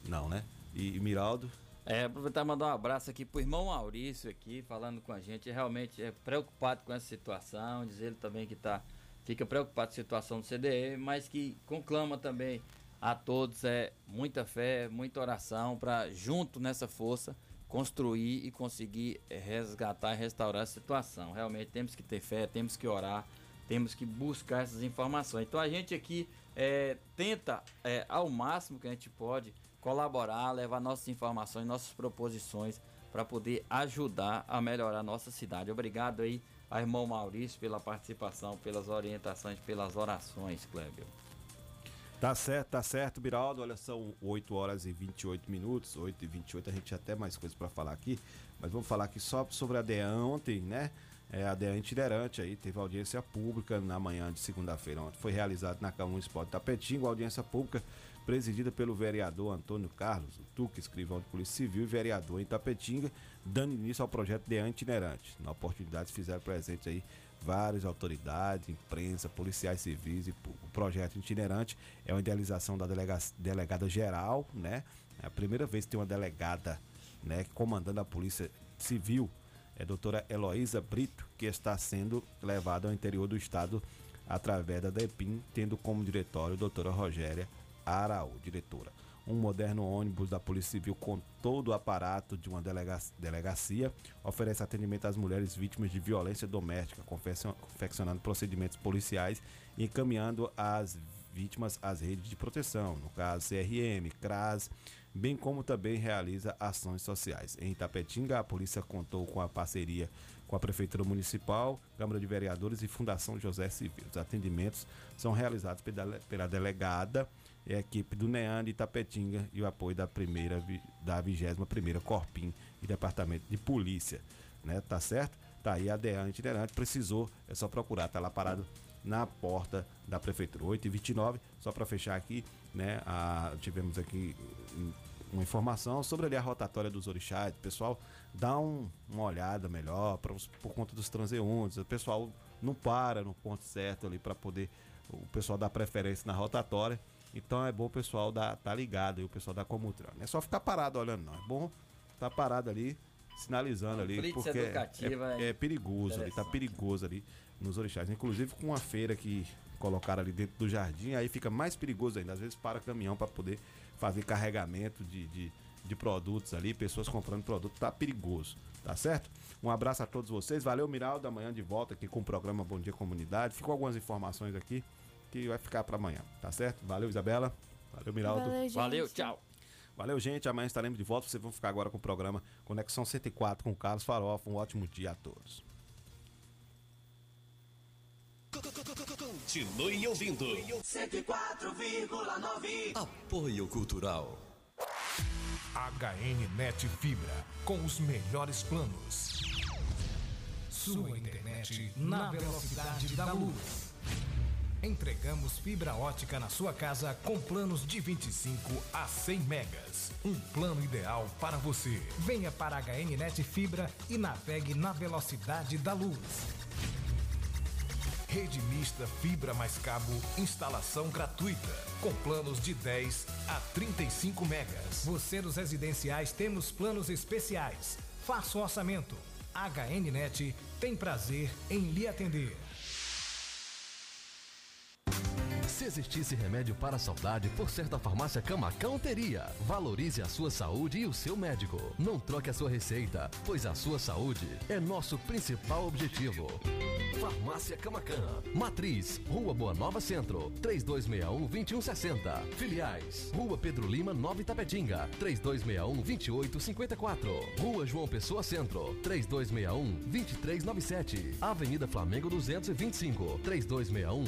Não, né? E, e Miraldo? É, aproveitar e mandar um abraço aqui pro irmão Maurício aqui, falando com a gente. Realmente é preocupado com essa situação. Diz ele também que tá, fica preocupado com a situação do CDE, mas que conclama também a todos é muita fé, muita oração para junto nessa força construir e conseguir resgatar e restaurar a situação. Realmente temos que ter fé, temos que orar, temos que buscar essas informações. Então a gente aqui é, tenta é, ao máximo que a gente pode colaborar, levar nossas informações, nossas proposições para poder ajudar a melhorar a nossa cidade. Obrigado aí irmão Maurício pela participação, pelas orientações, pelas orações, Kleber. Tá certo, tá certo, Biraldo. Olha, são 8 horas e 28 minutos, 8 e 28. A gente tinha até mais coisas para falar aqui, mas vamos falar aqui só sobre a DEA ontem, né? É, a DEA itinerante aí, teve audiência pública na manhã de segunda-feira. Ontem foi realizado na Câmara Municipal de Tapetinho, audiência pública presidida pelo vereador Antônio Carlos, o Tuque, escrivão de Polícia Civil e vereador em Tapetinga, dando início ao projeto DEA itinerante. Na oportunidade fizeram presente aí várias autoridades, imprensa, policiais civis e o projeto itinerante é uma idealização da delega, delegada geral, né? É a primeira vez que tem uma delegada, né, comandando a polícia civil, é a doutora Heloísa Brito, que está sendo levada ao interior do estado através da DEPIM, tendo como diretório a doutora Rogéria Araú, diretora um moderno ônibus da Polícia Civil com todo o aparato de uma delegacia, oferece atendimento às mulheres vítimas de violência doméstica, confeccionando procedimentos policiais e encaminhando as vítimas às redes de proteção, no caso CRM, CRAS, bem como também realiza ações sociais. Em Itapetinga, a polícia contou com a parceria com a Prefeitura Municipal, Câmara de Vereadores e Fundação José Civil. Os atendimentos são realizados pela, pela delegada é a equipe do NEAN de Itapetinga e o apoio da primeira da 21 primeira Corpim e Departamento de Polícia, né? Tá certo? Tá aí a DEAN itinerante, precisou, é só procurar, tá lá parado na porta da prefeitura. 8 e 29 só para fechar aqui, né? A, tivemos aqui uma informação sobre ali a rotatória dos orixás. Pessoal, dá um, uma olhada melhor pra, por conta dos transeuntes. O pessoal não para no ponto certo ali para poder o pessoal dar preferência na rotatória. Então é bom o pessoal dar, tá ligado e o pessoal da Comutran. Não é só ficar parado olhando, não. É bom estar tá parado ali, sinalizando ali, porque é, é, é, perigoso ali, tá perigoso ali nos orixás. Inclusive com uma feira que colocaram ali dentro do jardim, aí fica mais perigoso ainda. Às vezes para caminhão para poder fazer carregamento de, de, de, produtos ali, pessoas comprando produto, tá perigoso, tá certo? Um abraço a todos vocês, valeu Miraldo, amanhã de volta aqui com o programa Bom Dia Comunidade. Ficou algumas informações aqui que vai ficar para amanhã, tá certo? Valeu, Isabela. Valeu, Miraldo. Valeu, Valeu, tchau. Valeu, gente. Amanhã estaremos de volta. Vocês vão ficar agora com o programa Conexão 104 com o Carlos Farofa. Um ótimo dia a todos. Continue ouvindo. 104,9. Apoio Cultural. HN Net Fibra. Com os melhores planos. Sua internet na velocidade da luz. Entregamos fibra ótica na sua casa com planos de 25 a 100 megas. Um plano ideal para você. Venha para a HNnet Fibra e navegue na velocidade da luz. Rede mista fibra mais cabo, instalação gratuita, com planos de 10 a 35 megas. Você dos residenciais temos planos especiais. Faça o orçamento. HNnet tem prazer em lhe atender. Se existisse remédio para a saudade, por certa farmácia Camacão teria. Valorize a sua saúde e o seu médico. Não troque a sua receita, pois a sua saúde é nosso principal objetivo. Farmácia Camacan. Matriz, Rua Boa Nova Centro, 3261-2160. Filiais, Rua Pedro Lima, Nova Itapetinga, 3261-2854. Rua João Pessoa Centro, 3261-2397. Avenida Flamengo 225, 3261